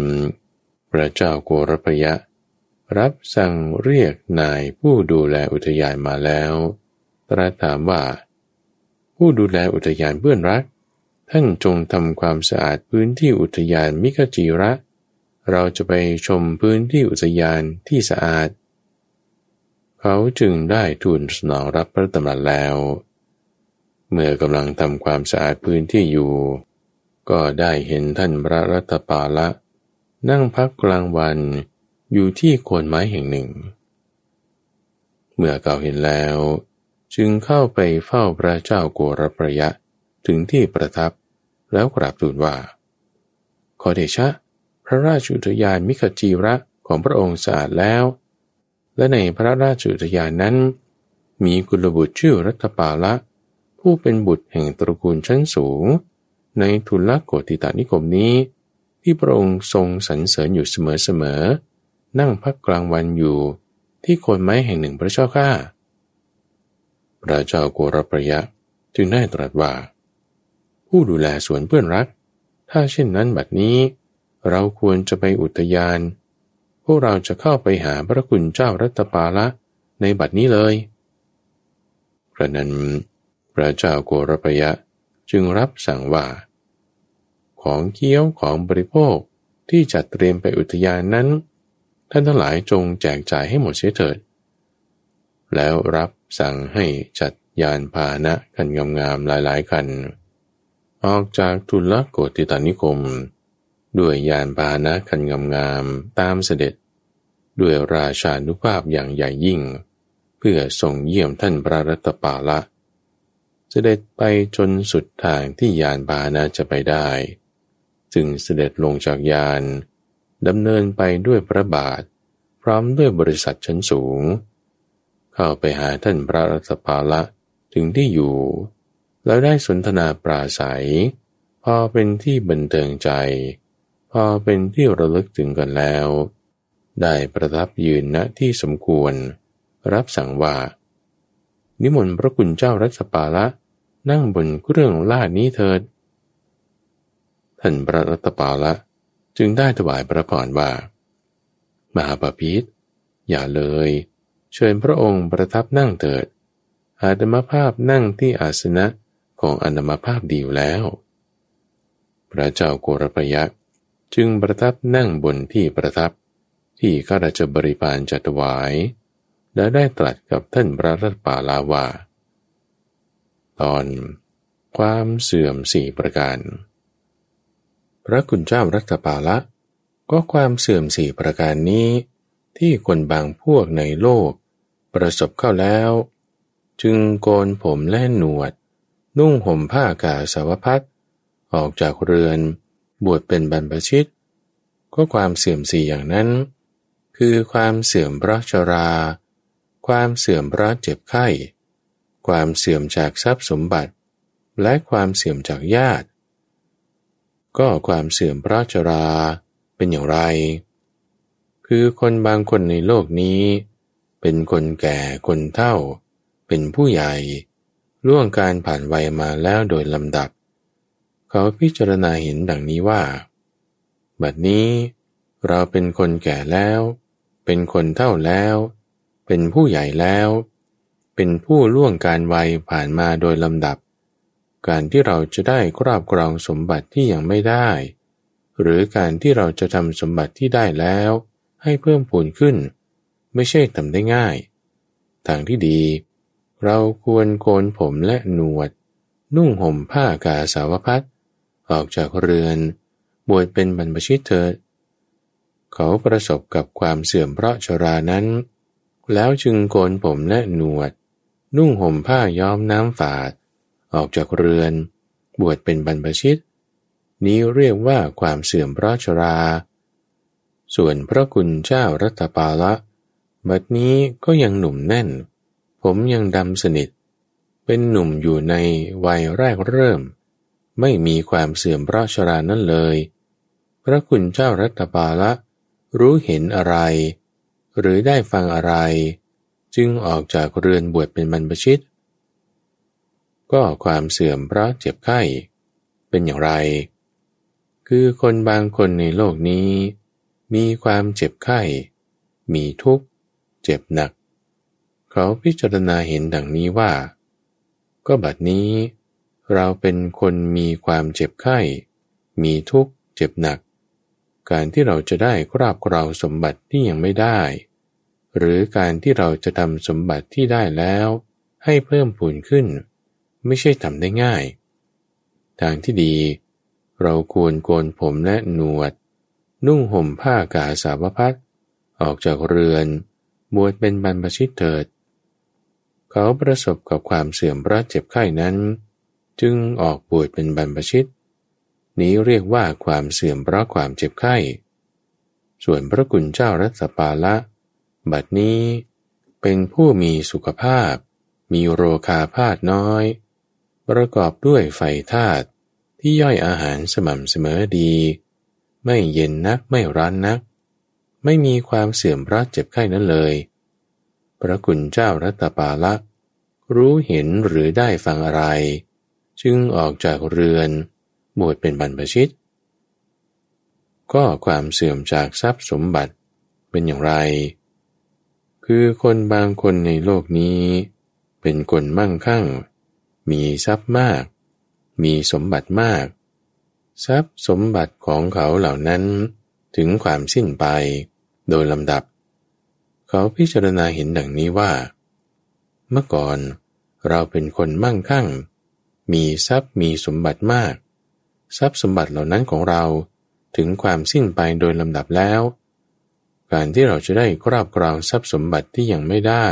พระเจ้าโกรพยะ รับสั่งเรียกนายผู้ดูแลอุทยานมาแล้ว ตรัสถามว่า ผู้ดูแลอุทยานเพื่อนรัก ท่านจงทำความสะอาดพื้นที่อุทยานมิกจีระ เราจะไปชมพื้นที่อุทยานที่สะอาด เขาจึงได้ทูลสนองรับพระตำรัสแล้ว เมื่อกำลังทำความสะอาดพื้นที่อยู่ ก็ได้เห็นท่านพระรัตปาละ นั่งพักกลางวันอยู่ที่โคนไม้แห่งหนึ่ง เมื่อเก่าเห็นแล้ว จึงเข้าไปเฝ้าพระเจ้าโกรประยะถึงที่ประทับแล้วกราบทูลว่า ขอเดชะ พระราชุทยานมิขจีระของพระองค์สะอาดแล้ว และในพระราชุทยานนั้น มีกุลบุตรชื่อรัตปาละ ผู้เป็นบุตรแห่งตระกูลชั้นสูง ในทุลโกติตานิคมนี้ ที่พระองค์ทรงสรรเสริญอยู่เสมอๆนั่งพักกลางวันอยู่ที่โคนไม้แห่งหนึ่งพระเจ้าข้า ระเจ้าโกรประยะจึงได้ตรัสว่า ผู้ดูแลสวนเพื่อนรัก ถ้าเช่นนั้นบัดนี้ เราควรจะไปอุทยาน พวกเราจะเข้าไปหาพระคุณเจ้ารัตปาละในบัดนี้เลยพระนั้นพระเจ้าโกรพยะจึงรับสั่งว่า ของเคี้ยวของบริโภคที่จัดเตรียมไปอุทยานนั้น ท่านทั้งหลายจงแจกจ่ายให้หมดเสียเถิด แล้วรับ สั่งให้จัดยานพาหนะคันงามๆหลายๆคัน ออกจากทุลโกติตานิคม ด้วยยานพาหนะคันงามๆตามเสด็จ ด้วยราชานุภาพอย่างใหญ่ยิ่ง เพื่อส่งเยี่ยมท่านพระรัตปาละ เสด็จไปจนสุดทางที่ยานบานะจะไปได้ จึงเสด็จลงจากยานดำเนินไปด้วยพระบาท พร้อมด้วยบริษัทชั้นสูง เข้าไปหาท่านพระรัตปาละถึงที่อยู่ แล้วได้สนทนาปราศัย พอเป็นที่บันเทิงใจ พอเป็นที่ระลึกถึงกันแล้ว ได้ประทับยืนณที่สมควร รับสั่งว่า นิมนต์พระคุณเจ้ารัชปาละนั่งบนเครื่องลานี้เถิด ท่านพระรัตปาละจึงได้ถวายพระพรว่า มหาปพิธอย่าเลย เชิญพระองค์ประทับนั่งเถิด อาตมภาพนั่งที่อาสนะของอนามภาพดีอยู่แล้ว พระเจ้าโกรพยักษ์จึงประทับนั่งบนที่ประทับที่ข้าราชบริพารจัดวาย และได้ตรัสกับท่านพระรัตปาลาว่า ตอนความเสื่อมสี่ประการ พระคุณเจ้ารัตปาละ ก็ความเสื่อมสี่ประการนี้ ที่คนบางพวกในโลก ประสบเข้าแล้ว จึงโกนผมและหนวด นุ่งห่มผ้ากาสาวพัดออกจากเรือนบวชเป็นบรรพชิต ก็ความเสื่อมสี่อย่างนั้น คือความเสื่อมเพราะชรา ความเสื่อมเพราะเจ็บไข้ ความเสื่อมจากทรัพย์สมบัติ และความเสื่อมจากญาติ ก็ความเสื่อมเพราะชราเป็นอย่างไร คือคนบางคนในโลกนี้ เป็นคนแก่คนเฒ่า เป็นผู้ใหญ่ ล่วงการผ่านวัยมาแล้วโดยลำดับ เขาพิจารณาเห็นดังนี้ว่า บัดนี้ เราเป็นคนแก่แล้ว เป็นคนเฒ่าแล้ว เป็นผู้ใหญ่แล้ว เป็นผู้ล่วงการวัยผ่านมาโดยลำดับ การที่เราจะได้ครอบครองสมบัติที่ยังไม่ได้ หรือการที่เราจะทำสมบัติที่ได้แล้ว ให้เพิ่มพูนขึ้น ไม่ใช่ทำได้ง่าย ทางที่ดี เราควรโกนผมและหนวด นุ่งห่มผ้ากาสาวพัดออกจากเรือน บวชเป็นบรรพชิตเถิด เขาประสบกับความเสื่อมเพราะชรานั้น แล้วจึงโกนผมและหนวด นุ่งห่มผ้าย้อมน้ำฝาด ออกจากเรือน บวชเป็นบรรพชิต นี้เรียกว่าความเสื่อมเพราะชรา ส่วนพระคุณเจ้ารัตปาละ บัดนี้ก็ยังหนุ่มแน่น ผมยังดำสนิท เป็นหนุ่มอยู่ในวัยแรกเริ่ม ไม่มีความเสื่อมพราะชรานั่นเลย พระคุณเจ้ารัตปาละ รู้เห็นอะไร หรือได้ฟังอะไร จึงออกจากเรือนบวชเป็นบรรพชิต ก็ความเสื่อมเพราะเจ็บไข้ เป็นอย่างไร คือคนบางคนในโลกนี้ มีความเจ็บไข้ มีทุกข์ เจ็บหนัก เขาพิจารณาเห็นดังนี้ว่า ก็บัดนี้เราเป็นคนมีความเจ็บไข้ มีทุกข์เจ็บหนัก การที่เราจะได้ครอบครองสมบัติที่ยังไม่ได้ หรือการที่เราจะทำสมบัติที่ได้แล้ว ให้เพิ่มพูนขึ้น ไม่ใช่ทำได้ง่าย ทางที่ดี เราควรโกนผมและหนวด นุ่งห่มผ้ากาสาวพัดออกจากเรือน บวชเป็นบรรพชิตเถิด เขาประสบกับความเสื่อมพระเจ็บไข้นั้น จึงออกบวชเป็นบรรพชิต นี้เรียกว่าความเสื่อมเพราะความเจ็บไข้ ส่วนพระกุณเจ้ารัตปาละ บัดนี้เป็นผู้มีสุขภาพ มีโรคาพาดน้อย ประกอบด้วยไฟธาตุที่ย่อยอาหารสม่ำเสมอดี ไม่เย็นนักไม่ร้อนนัก ไม่มีความเสื่อมพระเจ็บไข้นั้นเลย พระคุณเจ้ารัตปาละรู้เห็นหรือได้ฟังอะไร จึงออกจากเรือนบวชเป็นบรรพชิต ก็ความเสื่อมจากทรัพย์สมบัติเป็นอย่างไร คือคนบางคนในโลกนี้ เป็นคนมั่งคั่ง มีทรัพย์มาก มีสมบัติมาก ทรัพย์สมบัติของเขาเหล่านั้นถึงความสิ้นไป โดยลำดับ เขาพิจารณาเห็นดังนี้ว่า เมื่อก่อนเราเป็นคนมั่งคั่ง มีทรัพย์มีสมบัติมาก ทรัพย์สมบัติเหล่านั้นของเราถึงความสิ้นไปโดยลำดับแล้ว การที่เราจะได้ครอบครองทรัพย์สมบัติที่ยังไม่ได้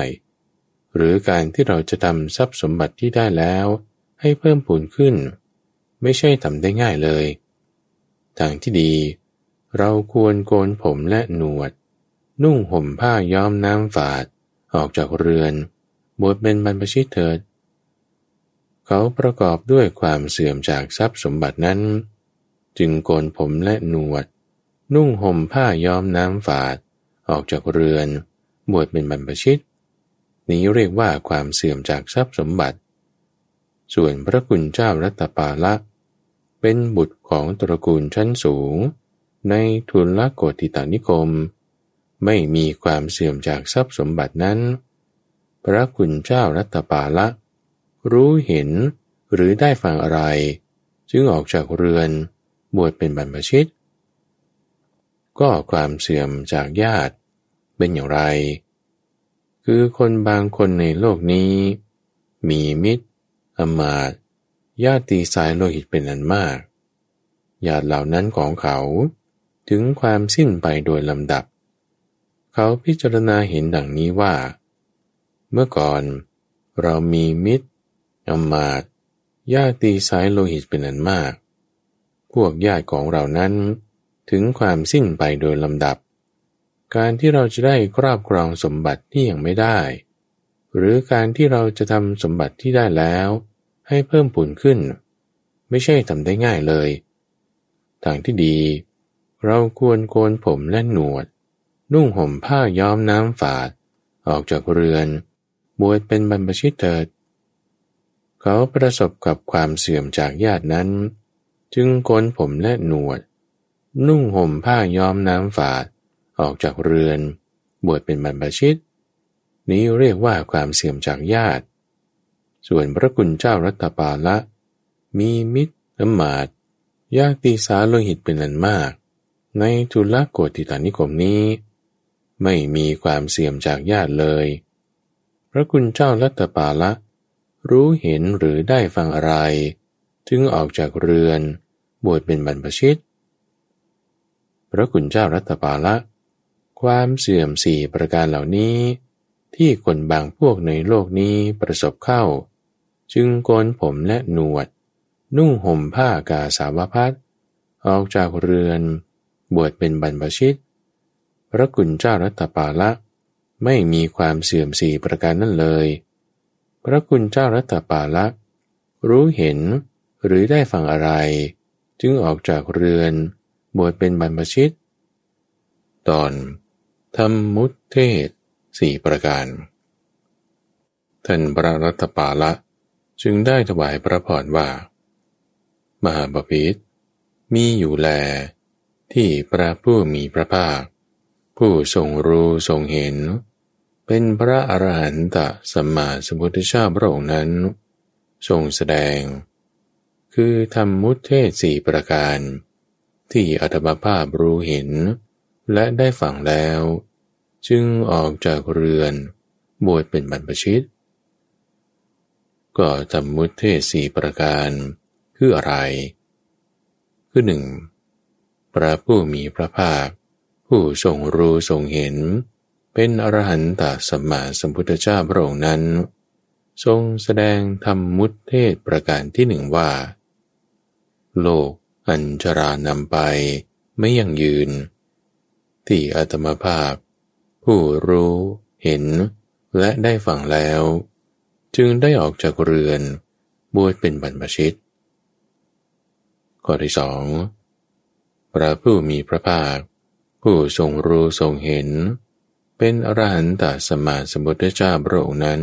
หรือการที่เราจะทำทรัพย์สมบัติที่ได้แล้ว ให้เพิ่มพูนขึ้น ไม่ใช่ทำได้ง่ายเลย ทางที่ดี เราควรโกนผมและหนวด นุ่งห่มผ้าย้อมน้ำฝาด ออกจากเรือน บวชเป็นบรรพชิตเถิด เขาประกอบด้วยความเสื่อมจากทรัพย์สมบัตินั้น จึงโกนผมและหนวด นุ่งห่มผ้าย้อมน้ำฝาด ออกจากเรือน บวชเป็นบรรพชิต นี้เรียกว่าความเสื่อมจากทรัพย์สมบัติ ส่วนพระคุณเจ้ารัตปาละเป็นบุตรของตระกูลชั้นสูง ในทุนละโกติตานิคม ไม่มีความเสื่อมจากทรัพย์สมบัตินั้น พระคุณเจ้ารัตปาละ รู้เห็นหรือได้ฟังอะไร จึงออกจากเรือนบวชเป็นบรรพชิต ก็ความเสื่อมจากญาติเป็นอย่างไร คือคนบางคนในโลกนี้ มีมิตร อมาตญาติสายโลหิตเป็นอันมาก ญาติเหล่านั้นของเขาถึงความสิ้นไปโดยลำดับ เขาพิจารณาเห็นดังนี้ว่า เมื่อก่อนเรามีมิตรอมาตญาติสายโลหิตเป็นอันมาก พวกญาติของเรานั้น ถึงความสิ้นไปโดยลำดับ การที่เราจะได้ครอบครองสมบัติที่ยังไม่ได้ หรือการที่เราจะทำสมบัติที่ได้แล้ว ให้เพิ่มปูนขึ้น ไม่ใช่ทำได้ง่ายเลย ทางที่ดี เราควรโกนผมและหนวด นุ่งห่มผ้าย้อมน้ำฝาด ออกจากเรือน บวชเป็นบรรพชิตเถิด เขาประสบกับความเสื่อมจากญาตินั้น จึงโกนผมและหนวด นุ่งห่มผ้าย้อมน้ำฝาด ออกจากเรือน บวชเป็นบรรพชิต นี้เรียกว่าความเสื่อมจากญาติ ส่วนพระคุณเจ้ารัตปาละ มีมิตรอมาตยากตีสาโลหิตเป็นอันมาก ในทุลโกติตานิคมนี้ ไม่มีความเสื่อมจากญาติเลย พระคุณเจ้ารัตปาละ รู้เห็นหรือได้ฟังอะไรจึงออกจากเรือน บวชเป็นบรรพชิต พระคุณเจ้ารัตปาละ ความเสื่อมสี่ประการเหล่านี้ ที่คนบางพวกในโลกนี้ประสบเข้า จึงโกนผมและหนวด นุ่งห่มผ้ากาสาวพัดออกจากเรือน บวชเป็นบรรพชิต พระกุณเจ้ารัตปาละ ไม่มีความเสื่อมสี่ประการนั่นเลย พระคุณเจ้ารัตปาละ รู้เห็นหรือได้ฟังอะไร จึงออกจากเรือนบวชเป็นบรรพชิต ตอนทำมุตเทศสี่ประการ ท่านพระรัตปาละจึงได้ถวายพระพรว่า มหาบพิษมีอยู่แล ที่พระผู้มีพระภาค ผู้ทรงรู้ทรงเห็น เป็นพระอรหันตสัมมาสัมพุทธเจ้าพระองค์นั้น ทรงแสดง คือทำมุตเทศสี่ประการ ที่อัตมภาพรู้เห็น และได้ฟังแล้ว จึงออกจากเรือน บวชเป็นบรรพชิต ก็ทำมุตเทศสี่ประการคืออะไร คือหนึ่งพระผู้มีพระภาค ผู้ทรงรู้ทรงเห็น เป็นอรหันตสัมมาสัมพุทธเจ้าพระองค์นั้น ทรงแสดงธรรมมุตเทศประการที่หนึ่งว่า โลกอัญชรานำไปไม่ยั่งยืน ที่อาตมาภาพ ผู้รู้เห็นและได้ฟังแล้ว จึงได้ออกจากเรือนบวชเป็นบรรพชิตข้อที่สองพระผู้มีพระภาค ผู้ทรงรู้ทรงเห็น เป็นอรหันตสมมาสมุทธเจ้าพระองค์นั้น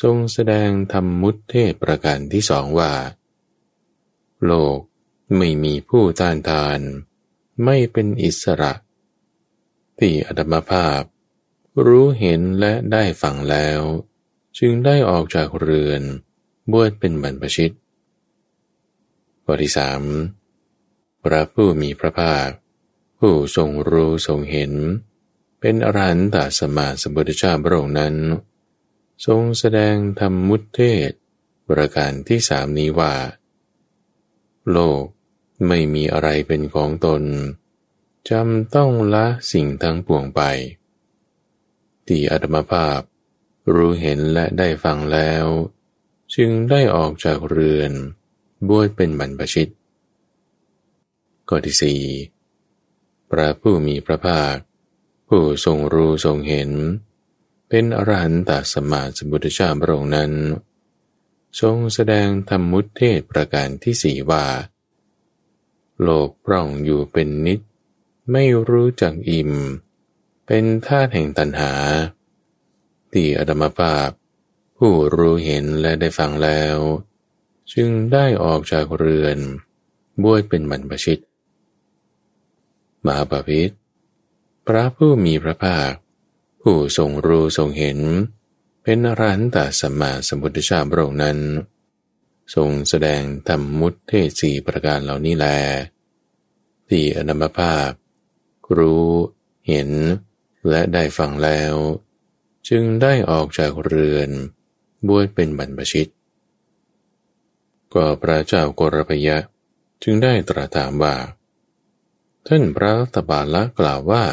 ทรงแสดงธรรมมุตเทศประการที่สองว่า โลกไม่มีผู้ต้านทาน ไม่เป็นอิสระ ที่อดมภาพ รู้เห็นและได้ฟังแล้ว จึงได้ออกจากเรือน บวชเป็นบรรพชิตบทที่สามพระผู้มีพระภาค ผู้ทรงรู้ทรงเห็น เป็นอรหันตสมาสมุทธเจ้าพระองค์นั้น ทรงแสดงธรรมมุตเทศประการที่สามนี้ว่า โลกไม่มีอะไรเป็นของตนจำต้องละสิ่งทั้งปวงไป ที่อัตมภาพรู้เห็นและได้ฟังแล้ว จึงได้ออกจากเรือนบวชเป็นบรรพชิต ข้อที่สี่ พระผู้มีพระภาค ผู้ทรงรู้ทรงเห็น เป็นอรหันตสมมาสมุทธเจ้าพระองค์นั้น ทรงแสดงธรรมุตเทศประการที่สี่ว่า โลกปร่องอยู่เป็นนิด ไม่รู้จักอิ่ม เป็นธาตุแห่งตัณหา ที่อดมภาพ ผู้รู้เห็นและได้ฟังแล้ว จึงได้ออกจากเรือนบวชเป็นบรรพชิต มหาปพิธพระผู้มีพระภาค ผู้ทรงรู้ทรงเห็น เป็นอรหันตสัมมาสัมพุทธเจ้าพระองค์นั้น ทรงแสดงธรรมมุตเทศสีประการเหล่านี้แล ที่อนัมภาพ รู้ เห็น และได้ฟังแล้ว จึงได้ออกจากเรือนบวชเป็นบรรพชิต ก็พระเจ้ากรพยะจึงได้ตรัสถามว่า ท่านพระตบาละกล่าวว่า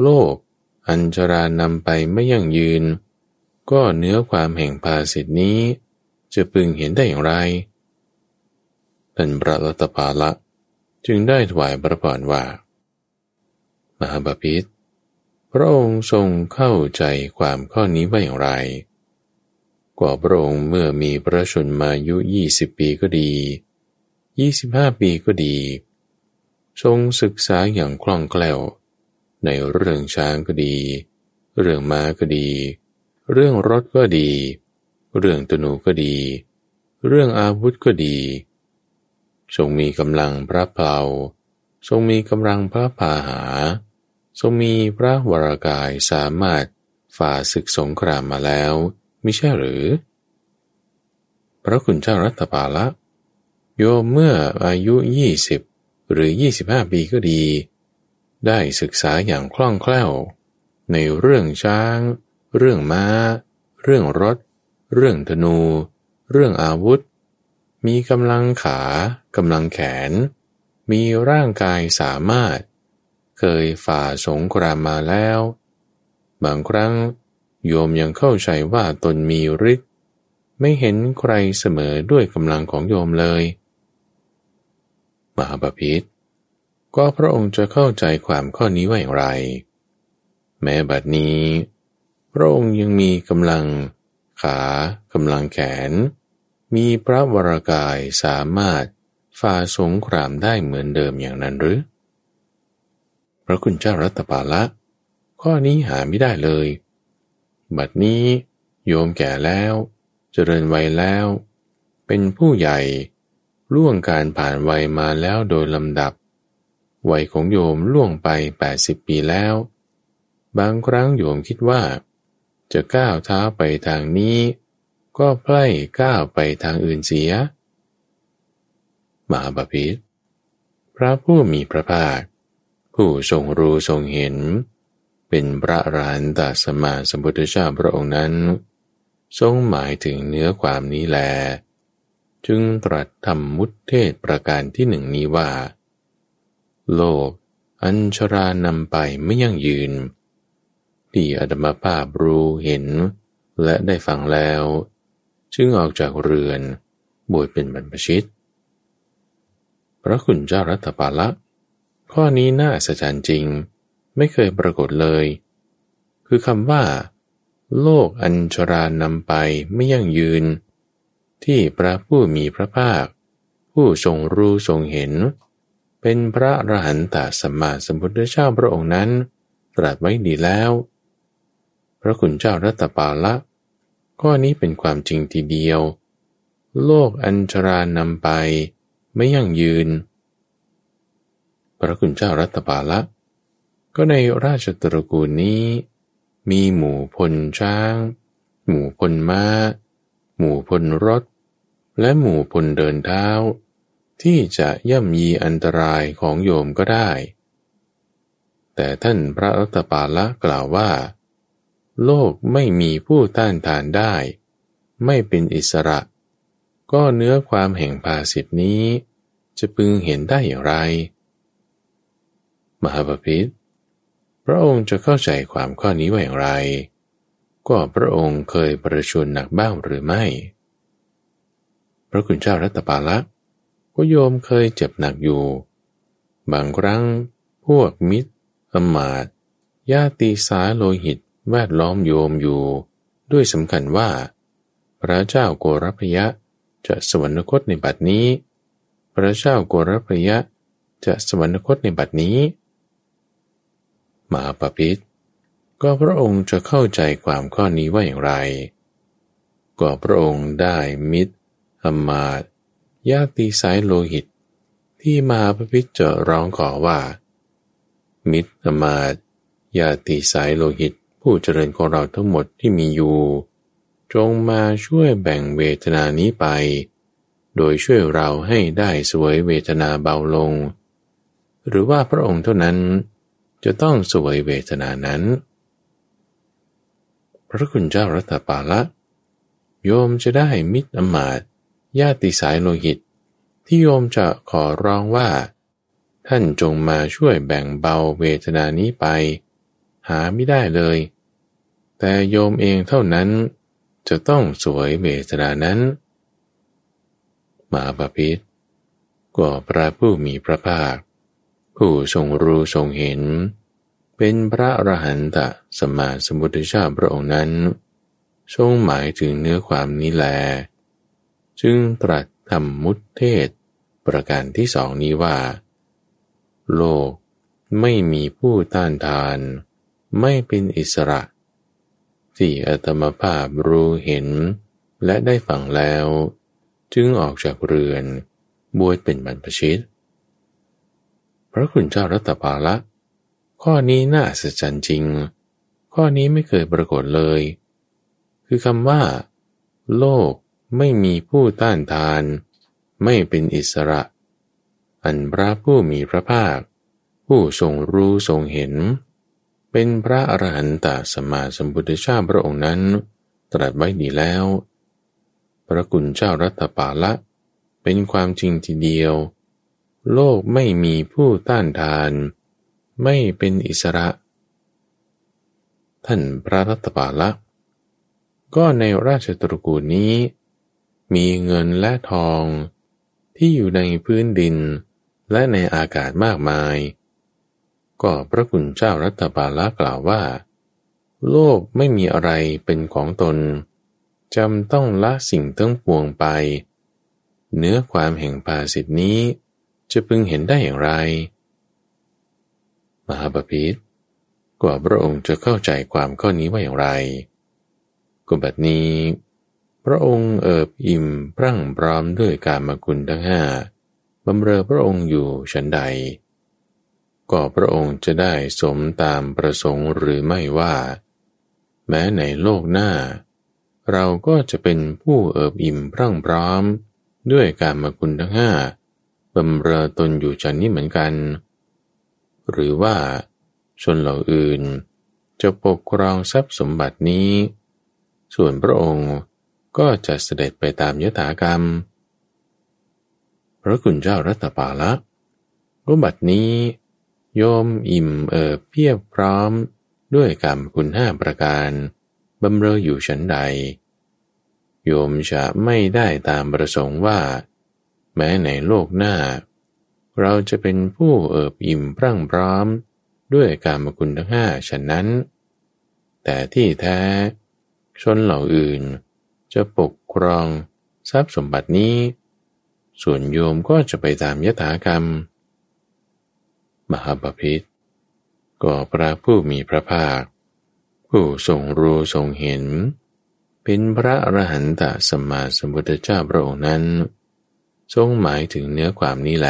โลก อัญชรานำไปไม่ยั่งยืน ก็เนื้อความแห่งภาสิทนี้ จะพึงเห็นได้อย่างไร ท่านพระรัตปาละจึงได้ถวายพระพรว่า มหาบาพิษพระองค์ทรงเข้าใจความข้อนี้ว่าอย่างไร กว่าพระองค์เมื่อมีพระชนมายุยี่สิบปีก็ดียี่สิบห้าปีก็ดี ทรงศึกษาอย่างคล่องแคล่ว ในเรื่องช้างก็ดี เรื่องม้าก็ดี เรื่องรถก็ดี เรื่องตนูก็ดี เรื่องอาวุธก็ดี ทรงมีกำลังพระเพลาทรงมีกำลังพระพาหา ทรงมีพระวรากายสามารถฝ่าศึกสงครามมาแล้วม่ใช่หรือ พระคุณเจ้ารัตปาละโยมเมื่ออายุยี่สิบ หรือ 25 ปีก็ดี ได้ศึกษาอย่างคล่องแคล่ว ในเรื่องช้าง เรื่องม้า เรื่องรถ เรื่องธนู เรื่องอาวุธ มีกำลังขากำลังแขน มีร่างกายสามารถ เคยฝ่าสงครามมาแล้ว บางครั้งโยมยังเข้าใจว่าตนมีฤทธิ์ไม่เห็นใครเสมอด้วยกำลังของโยมเลย มหาปพิธก็พระองค์จะเข้าใจความข้อนี้ว่าอย่างไร แม้บัดนี้ พระองค์ยังมีกำลังขากำลังแขน มีพระวรากายสามารถฝ่าสงครามได้เหมือนเดิมอย่างนั้นหรือ พระคุณเจ้ารัตปาละ ข้อนี้หาไม่ได้เลย บัดนี้โยมแก่แล้ว เจริญวัยแล้ว เป็นผู้ใหญ่ ล่วงการผ่านวัยมาแล้วโดยลำดับ วัยของโยมล่วงไป 80 ปีแล้ว บางครั้งโยมคิดว่า จะก้าวเท้าไปทางนี้ ก็ไพล่ก้าวไปทางอื่นเสีย มาบาพิษพระผู้มีพระภาค ผู้ทรงรู้ทรงเห็น เป็นพระรานตสมาสมุทธเจ้าพระองค์นั้น ทรงหมายถึงเนื้อความนี้แล จึงตรัสธรรมมุตเทศประการที่หนึ่งนี้ว่า โลก อัญชรานำไปไม่ยั่งยืน ที่อดมภาพรู้เห็น และได้ฟังแล้ว จึงออกจากเรือนบวชเป็นบรรพชิต พระคุณเจ้ารัตปาละ ข้อนี้น่าสัจจริง ไม่เคยปรากฏเลย คือคำว่า โลกอัญชรานำไปไม่ยั่งยืน ที่พระผู้มีพระภาค ผู้ทรงรู้ทรงเห็น เป็นพระอรหันตสัมมาสัมพุทธเจ้าพระองค์นั้น ตรัสไว้ดีแล้ว พระคุณเจ้ารัตปาละ ข้อนี้เป็นความจริงทีเดียว โลกอัญชรานำไปไม่ยั่งยืน พระคุณเจ้ารัตปาละ ก็ในราชตระกูลนี้ มีหมู่พลช้าง หมู่พลมา้า หมู่พลรถ และหมู่พลเดินเท้า ที่จะย่ำยีอันตรายของโยมก็ได้ แต่ท่านพระรัตปาละกล่าวว่า โลกไม่มีผู้ต้านทานได้ ไม่เป็นอิสระ ก็เนื้อความแห่งภาสิทธินี้ จะพึงเห็นได้อย่างไร มหาปพิธพระองค์จะเข้าใจความข้อนี้ว่าอย่างไร ก็พระองค์เคยประชวรหนักบ้างหรือไม่ ระคุณเจ้ารัตปาละก็โยมเคยเจ็บหนักอยู่ บางครั้งพวกมิตรอมาตญาติสาโลหิตแวดล้อมโยมอยู่ ด้วยสำคัญว่า พระเจ้าโกรพยะจะสวรรคตในบัดนี้ พระเจ้าโกรพยะจะสวรรคตในบัดนี้มาปพิธก็พระองค์จะเข้าใจความข้อนี้ว่าอย่างไร ก็พระองค์ได้มิตร อมาตญาติสายโลหิต ที่มาพระพิธจะร้องขอว่า มิตรอมาตญาติสายโลหิตผู้เจริญของเราทั้งหมดที่มีอยู่ จงมาช่วยแบ่งเวทนานี้ไป โดยช่วยเราให้ได้สวยเวทนาเบาลง หรือว่าพระองค์เท่านั้นจะต้องสวยเวทนานั้น พระคุณเจ้ารัตปาละ โยมจะได้มิตรอมาต ญาติสายโลหิต ที่โยมจะขอร้องว่า ท่านจงมาช่วยแบ่งเบาเวทนานี้ไป หาไม่ได้เลย แต่โยมเองเท่านั้นจะต้องสวยเวทนานั้น มาบาพิษก็พระผู้มีพระภาค ผู้ทรงรู้ทรงเห็น เป็นพระอรหันตสมมาสมุทธเจ้าพระองค์นั้น ทรงหมายถึงเนื้อความนี้แล จึงตรัสธรรมมุตเทศ ประการที่สองนี้ว่า โลกไม่มีผู้ต้านทาน ไม่เป็นอิสระ ที่อัตมภาพรู้เห็น และได้ฟังแล้ว จึงออกจากเรือน บวชเป็นบรรพชิต พระคุณเจ้ารัตปาละ ข้อนี้น่าอัศจจริง ข้อนี้ไม่เคยปรากฏเลย คือคำว่า โลก ไม่มีผู้ต้านทาน ไม่เป็นอิสระ อันพระผู้มีพระภาค ผู้ทรงรู้ทรงเห็น เป็นพระอรหันตสมมาสมพุทธเจ้าพระองค์นั้น ตรัสไว้ดีแล้ว พระคุณเจ้ารัตปาละ เป็นความจริงทีเดียว โลกไม่มีผู้ต้านทาน ไม่เป็นอิสระ ท่านพระรัตปาละก็ในราชตระกูลนี้ มีเงินและทอง ที่อยู่ในพื้นดินและในอากาศมากมาย ก็พระคุณเจ้ารัตปาลกล่าวว่า โลกไม่มีอะไรเป็นของตนจำต้องละสิ่งทั้งปวงไป เนื้อความแห่งภาสิทธินี้จะพึงเห็นได้อย่างไร มหาปพิธกว่าพระองค์จะเข้าใจความข้อนี้ว่าอย่างไรก็แบบนี้ พระองค์เอิบอิ่มพรั่งพร้อมด้วยการมกุลทั้งห้าบำเรอพระองค์อยู่ฉันใด ก็พระองค์จะได้สมตามประสงค์หรือไม่ว่า แม้ในโลกหน้า เราก็จะเป็นผู้เอิบอิ่มพรั่งพร้อม ด้วยการมกุลทั้งห้าบำเรอตนอยู่จันนี้เหมือนกัน หรือว่าชนเหล่าอื่น จะปกครองทรัพย์สมบัตินี้ ส่วนพระองค์ ก็จะเสด็จไปตามยถากรรม พระคุณเจ้ารัตปาละก็บัดนี้ โยมอิ่มเอิบเพียบพร้อมด้วยกรรมคุณห้าประการบำเรออยู่ชั้นใด โยมจะไม่ได้ตามประสงค์ว่า แม้ในโลกหน้า เราจะเป็นผู้เอิบอิ่มพรั่งพร้อมด้วยการมคุณทั้งห้าฉะนั้น แต่ที่แท้ชนเหล่าอื่น จะปกครองทรัพย์สมบัตินี้ ส่วนโยมก็จะไปตามยถากรรม มหาปพิธก็พระผู้มีพระภาค ผู้ทรงรู้ทรงเห็น เป็นพระอรหันตสัมมาสัมพุทธเจ้าพระองค์นั้น ทรงหมายถึงเนื้อความนี้แล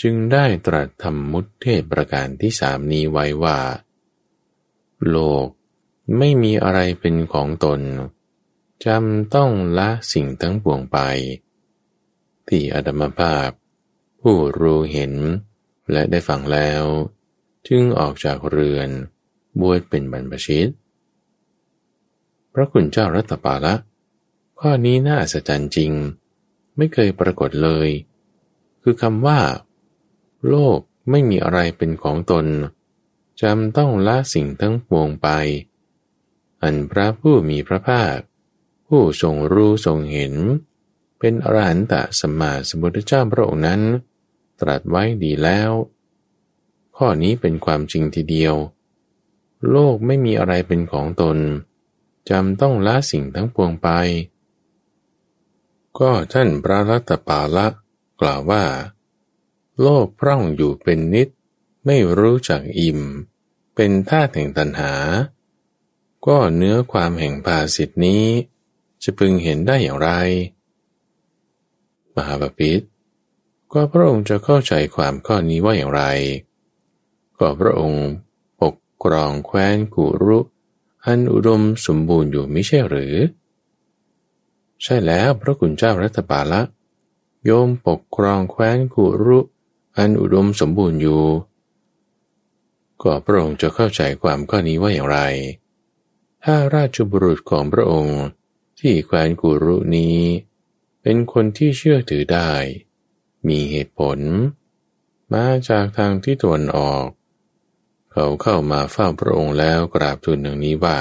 จึงได้ตรัสธรรมมุตเทศประการที่สามนี้ไว้ว่า โลกไม่มีอะไรเป็นของตน จำต้องละสิ่งทั้งปวงไป ที่อดมภาพ ผู้รู้เห็นและได้ฟังแล้ว จึงออกจากเรือนบวชเป็นบรรพชิต พระคุณเจ้ารัตปาละ ข้อนี้น่าอัศจรรย์จริง ไม่เคยปรากฏเลย คือคำว่า โลกไม่มีอะไรเป็นของตนจำต้องละสิ่งทั้งปวงไป อันพระผู้มีพระภาค ผู้ทรงรู้ทรงเห็น เป็นอรหันตสัมมาสัมพุทธเจ้าพระองค์นั้น ตรัสไว้ดีแล้ว ข้อนี้เป็นความจริงทีเดียว โลกไม่มีอะไรเป็นของตนจำต้องละสิ่งทั้งปวงไป ก็ท่านพระรัตปาละกล่าวว่า โลกพร่องอยู่เป็นนิด ไม่รู้จักอิ่ม เป็นท่าแห่งตัณหา ก็เนื้อความแห่งภาสิทธินี้ จะพึงเห็นได้อย่างไร มหาปพิธก็พระองค์จะเข้าใจความข้อนี้ว่าอย่างไร ก็พระองค์ปกครองแคว้นกุรุ อันอุดมสมบูรณ์อยู่ไม่ใช่หรือ ใช่แล้วพระคุณเจ้ารัตบาละ โยมปกครองแคว้นกุรุ อันอุดมสมบูรณ์อยู่ ก็พระองค์จะเข้าใจความข้อนี้ว่าอย่างไร ถ้าราชบุรุษของพระองค์ ที่แคว้นกุรุนี้ เป็นคนที่เชื่อถือได้ มีเหตุผล มาจากทางที่ตะวันออก เขาเข้ามาเฝ้าพระองค์แล้วกราบทูลอย่างนี้ว่า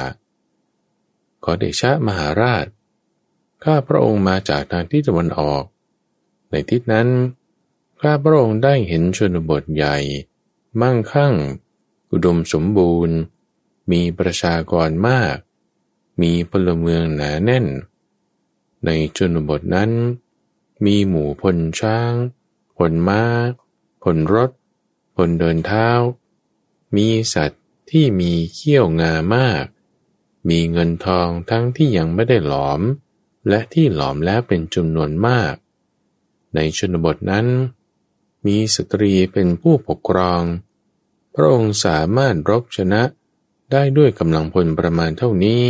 ขอเดชะมหาราช ข้าพระองค์มาจากทางที่ตะวันออก ในทิศนั้น ข้าพระองค์ได้เห็นชนบทใหญ่ มั่งคั่ง อุดมสมบูรณ์ มีประชากรมาก มีพลเมืองหนาแน่น ในชนบทนั้น มีหมู่พลช้าง พลม้า พลรถ พลเดินเท้า มีสัตว์ที่มีเขี้ยวงามาก มีเงินทองทั้งที่ยังไม่ได้หลอม และที่หลอมแล้วเป็นจำนวนมาก ในชนบทนั้น มีสตรีเป็นผู้ปกครอง พระองค์สามารถรบชนะได้ด้วยกำลังพลประมาณเท่านี้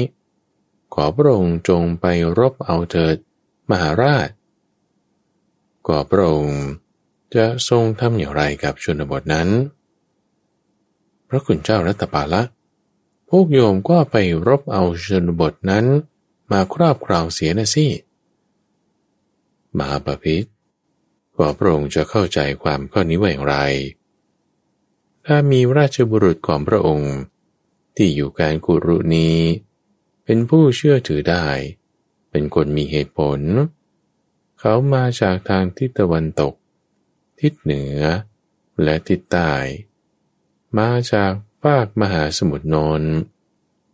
ขอพระองค์จงไปรบเอาเถิด มหาราชก็พระองค์จะทรงทำอย่างไรกับชนบทนั้น พระคุณเจ้ารัตปาละพวกโยมก็ไปรบเอาชนบทนั้น มาครอบครองเสียนะสิมหาปพิธก็พระองค์จะเข้าใจความข้อนี้ว่าอย่างไร ถ้ามีราชบุรุษของพระองค์ ที่อยู่การกุรุนี้ เป็นผู้เชื่อถือได้ เป็นคนมีเหตุผล เขามาจากทางทิศตะวันตก ทิศเหนือ และทิศใต้ มาจากภาคมหาสมุทรนน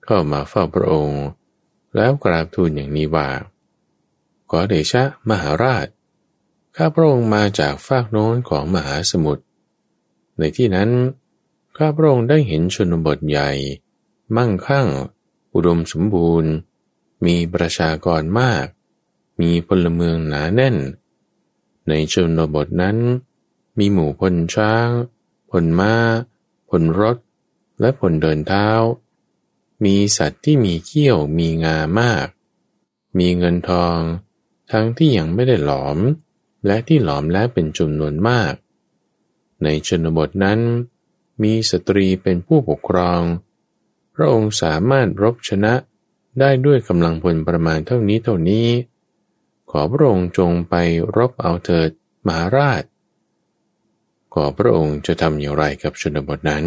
เข้ามาเฝ้าพระองค์ แล้วกราบทูลอย่างนี้ว่าขอเดชะมหาราช ข้าพระองค์มาจากภาคโน้นของมหาสมุทร ในที่นั้น ข้าพระองค์ได้เห็นชนบทใหญ่ มั่งคั่ง อุดมสมบูรณ์ มีประชากรมาก มีพลเมืองหนาแน่น ในชนบทนั้น มีหมู่พลช้างพลมา้าผลรถ และผลเดินเท้า มีสัตว์ที่มีเขี้ยวมีงามาก มีเงินทอง ทั้งที่ยังไม่ได้หลอม และที่หลอมแล้วเป็นจำนวนมาก ในชนบทนั้น มีสตรีเป็นผู้ปกครอง พระองค์สามารถรบชนะได้ด้วยกำลังพลประมาณเท่านี้เท่านี้ ขอพระองค์จงไปรบเอาเถิดมหาราช ขอพระองค์จะทำอย่างไรกับชนบทนั้น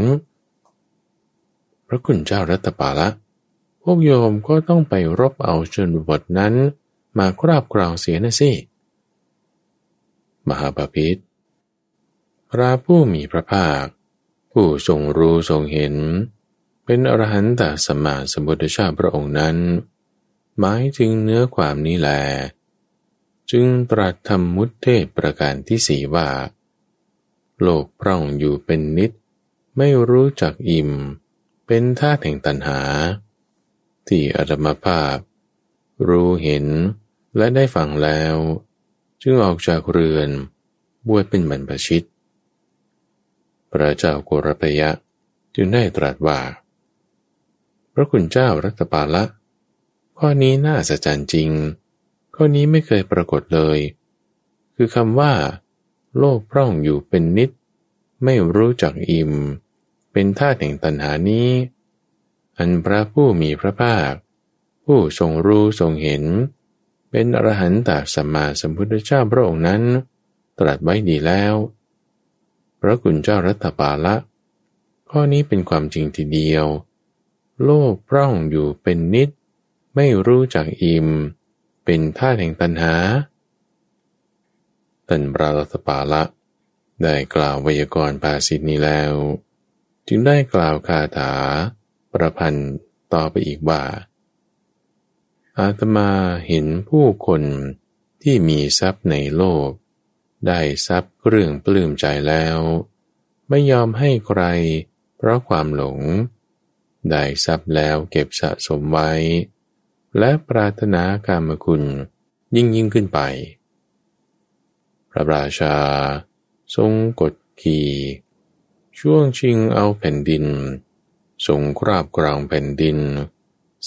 พระคุณเจ้ารัตปาละ พวกโยมก็ต้องไปรบเอาชนบทนั้น มาคราบกราวเสียนะสิ มหาปพิธพระผู้มีพระภาค ผู้ทรงรู้ทรงเห็น เป็นอรหันตสัมมาสัมพุทธเจ้าพระองค์นั้น หมายถึงเนื้อความนี้แล จึงตรัสธรรมมุตเทศประการที่สี่ว่า โลกพร่องอยู่เป็นนิด ไม่รู้จักอิ่ม เป็นท่าแห่งตัณหา ที่อรมภาพ รู้เห็นและได้ฟังแล้ว จึงออกจากเรือนบวชเป็นบรรพชิต พระเจ้าโกรพยะจึงได้ตรัสว่า ระคุณเจ้ารัตปาละ ข้อนี้น่าสะใจจริง ข้อนี้ไม่เคยปรากฏเลย คือคำว่า โลกพร่องอยู่เป็นนิด ไม่รู้จักอิ่ม เป็นท่าแห่งตัณหานี้ อันพระผู้มีพระภาค ผู้ทรงรู้ทรงเห็น เป็นอรหันตสัมมาสัมพุทธเจ้าพระองค์นั้น ตรัสไว้ดีแล้ว พระกุณเจ้ารัตปาละ ข้อนี้เป็นความจริงทีเดียว โลกพร่องอยู่เป็นนิด ไม่รู้จักอิ่ม เป็นท่าแห่งตัณหาตันปราลตปาละ ได้กล่าววยากรณ์ภาษิตนี้แล้ว จึงได้กล่าวคาถา ประพันธ์ต่อไปอีกว่า อาตมาเห็นผู้คนที่มีทรัพย์ในโลก ได้ทรัพย์เรื่องปลื้มใจแล้ว ไม่ยอมให้ใคร เพราะความหลง ได้ทรัพย์แล้วเก็บสะสมไว้ และปรารถนากามคุณยิ่งยิ่งขึ้นไป พระราชา ทรงกดขี่ช่วงชิงเอาแผ่นดิน ทรงคราบกรองแผ่นดิน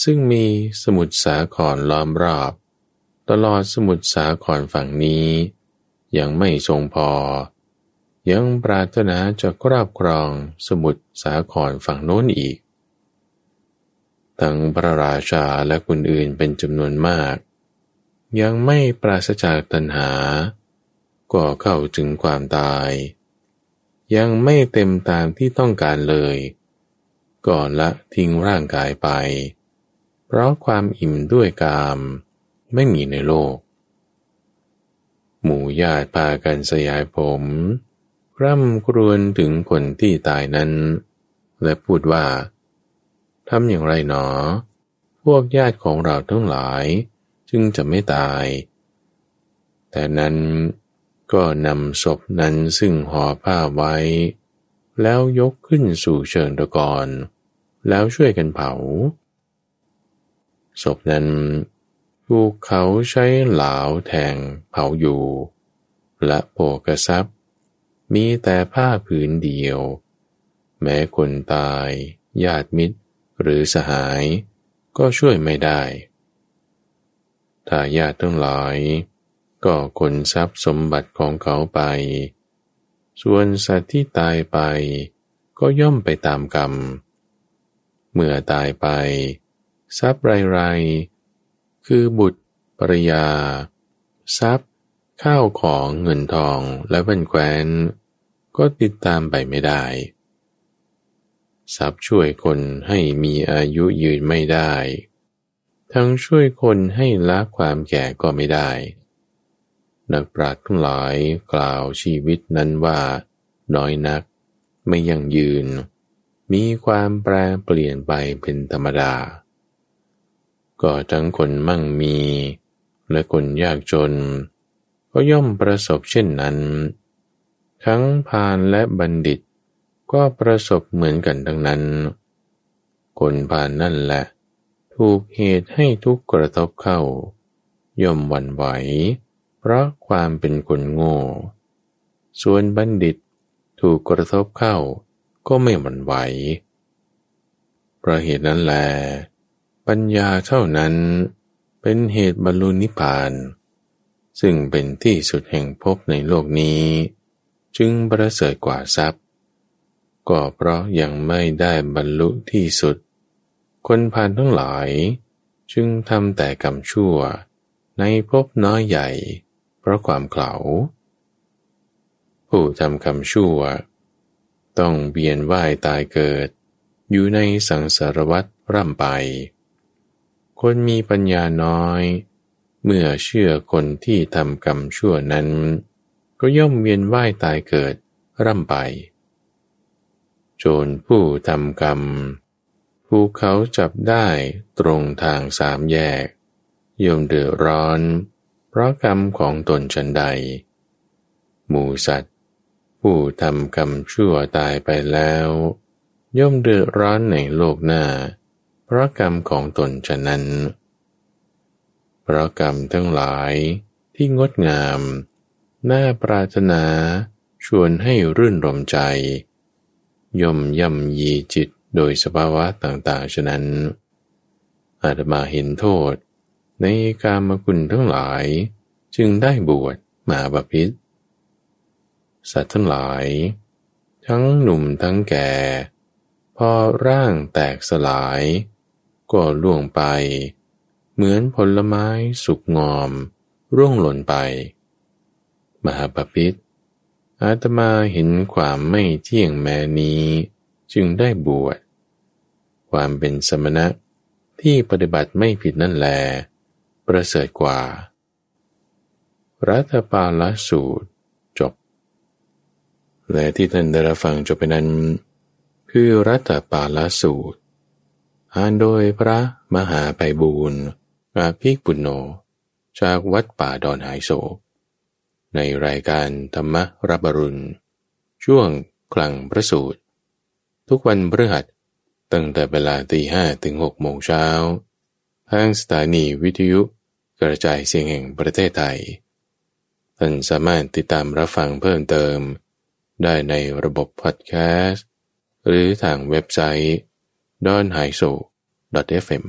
ซึ่งมีสมุทรสาครล้อมรอบ ตลอดสมุทรสาครฝั่งนี้ ยังไม่ทรงพอ ยังปรารถนาจะคราบกรองสมุทรสาครฝั่งโน้นอีก ทั้งพระราชาและคนอื่นเป็นจำนวนมาก ยังไม่ปราศจากตัณหา ก็เข้าถึงความตาย ยังไม่เต็มตามที่ต้องการเลย ก่อนละทิ้งร่างกายไป เพราะความอิ่มด้วยกามไม่มีในโลก หมู่ญาติพากันสยายผม ร่ำครวญถึงคนที่ตายนั้น และพูดว่า ทำอย่างไรหนอ พวกญาติของเราทั้งหลาย จึงจะไม่ตาย แต่นั้นก็นำศพนั้นซึ่งห่อผ้าไว้ แล้วยกขึ้นสู่เชิงตะกอนแล้วช่วยกันเผา ศพนั้นถูกเขาใช้เหลาแทงเผาอยู่ และโปกซับมีแต่ผ้าผืนเดียว แม้คนตายญาติมิตร หรือสหายก็ช่วยไม่ได้ถ้าญาติทั้งหลาย ก็ขนทรัพย์สมบัติของเขาไป ส่วนสัตว์ที่ตายไป ก็ย่อมไปตามกรรม เมื่อตายไป ทรัพย์ไรๆคือบุตรปริยา ทรัพย์ ข้าวของเงินทองและแว่นแควนก็ติดตามไปไม่ได้ ทรัพย์ช่วยคนให้มีอายุยืนไม่ได้ ทั้งช่วยคนให้ละความแก่ก็ไม่ได้ นักปราชญ์ทั้งหลายกล่าวชีวิตนั้นว่า น้อยนัก ไม่ยั่งยืน มีความแปรเปลี่ยนไปเป็นธรรมดา ก็ทั้งคนมั่งมี และคนยากจน ก็ย่อมประสบเช่นนั้น ทั้งพานและบัณฑิต ก็ประสบเหมือนกันทั้งนั้น คนพานนั่นแหละ ถูกเหตุให้ทุกกระทบเข้า ย่อมหวั่นไหว เพราะความเป็นคนโง่ ส่วนบัณฑิตถูกกระทบเข้าก็ไม่หวั่นไหวเพราะเหตุนั้นแล ปัญญาเท่านั้นเป็นเหตุบรรลุนิพพาน ซึ่งเป็นที่สุดแห่งภพในโลกนี้ จึงประเสริฐกว่าทรัพย ก็เพราะยังไม่ได้บรรลุที่สุด คนพานทั้งหลาย จึงทำแต่กรรมชั่ว ในภพน้อยใหญ่ เพราะความเข่าผู้ทำคำชั่ว ต้องเบียนว่ายตายเกิด อยู่ในสังสารวัฏร่ำไป คนมีปัญญาน้อย เมื่อเชื่อคนที่ทำกรรมชั่วนั้น ก็ย่อมเวียนว่ายตายเกิดร่ำไป โจรผู้ทำกรรมผู้เขาจับได้ตรงทางสามแยกย่อมเดือดร้อน เพราะกรรมของตนฉันใด หมูสัตว์ ผู้ทำกรรมชั่วตายไปแล้ว ย่อมเดือดร้อนในโลกหน้า เพราะกรรมของตนฉะนั้น เพราะกรรมทั้งหลายที่งดงาม น่าปรารถนา ชวนให้รื่นรมใจ ย่อมย่ำยีจิตโดยสภาวะต่างๆ ฉะนั้น อาจมาเห็นโทษ ในกามคุณทั้งหลาย จึงได้บวชมาบพิษสัตว์ทั้งหลาย ทั้งหนุ่มทั้งแก่ พอร่างแตกสลาย ก็ล่วงไป เหมือนผลไม้สุกงอม ร่วงหล่นไป มหาปพิษ อาตมาเห็นความไม่เที่ยงแม้นี้ จึงได้บวช ความเป็นสมณะที่ปฏิบัติไม่ผิดนั่นแล ประเสริฐกว่า รัตปาลสูตรจบ และที่ท่านได้รับฟังจบไปนั้น คือรัตปาลสูตร อ่านโดยพระมหาไปบูรณ์อาภิปุณโญจากวัดป่าดอนหายโศก ในรายการธรรมรับรุณ ช่วงกลางพระสูตร ทุกวันพฤหัสตั้งแต่เวลาตีห้ถึงหกโมงเช้าทางสถานีวิทยุกระจายเสียงแห่งประเทศไทย ท่านสามารถติดตามรับฟังเพิ่มเติม ได้ในระบบพอดแคสต์ หรือทางเว็บไซต์ d o n h a i s o fm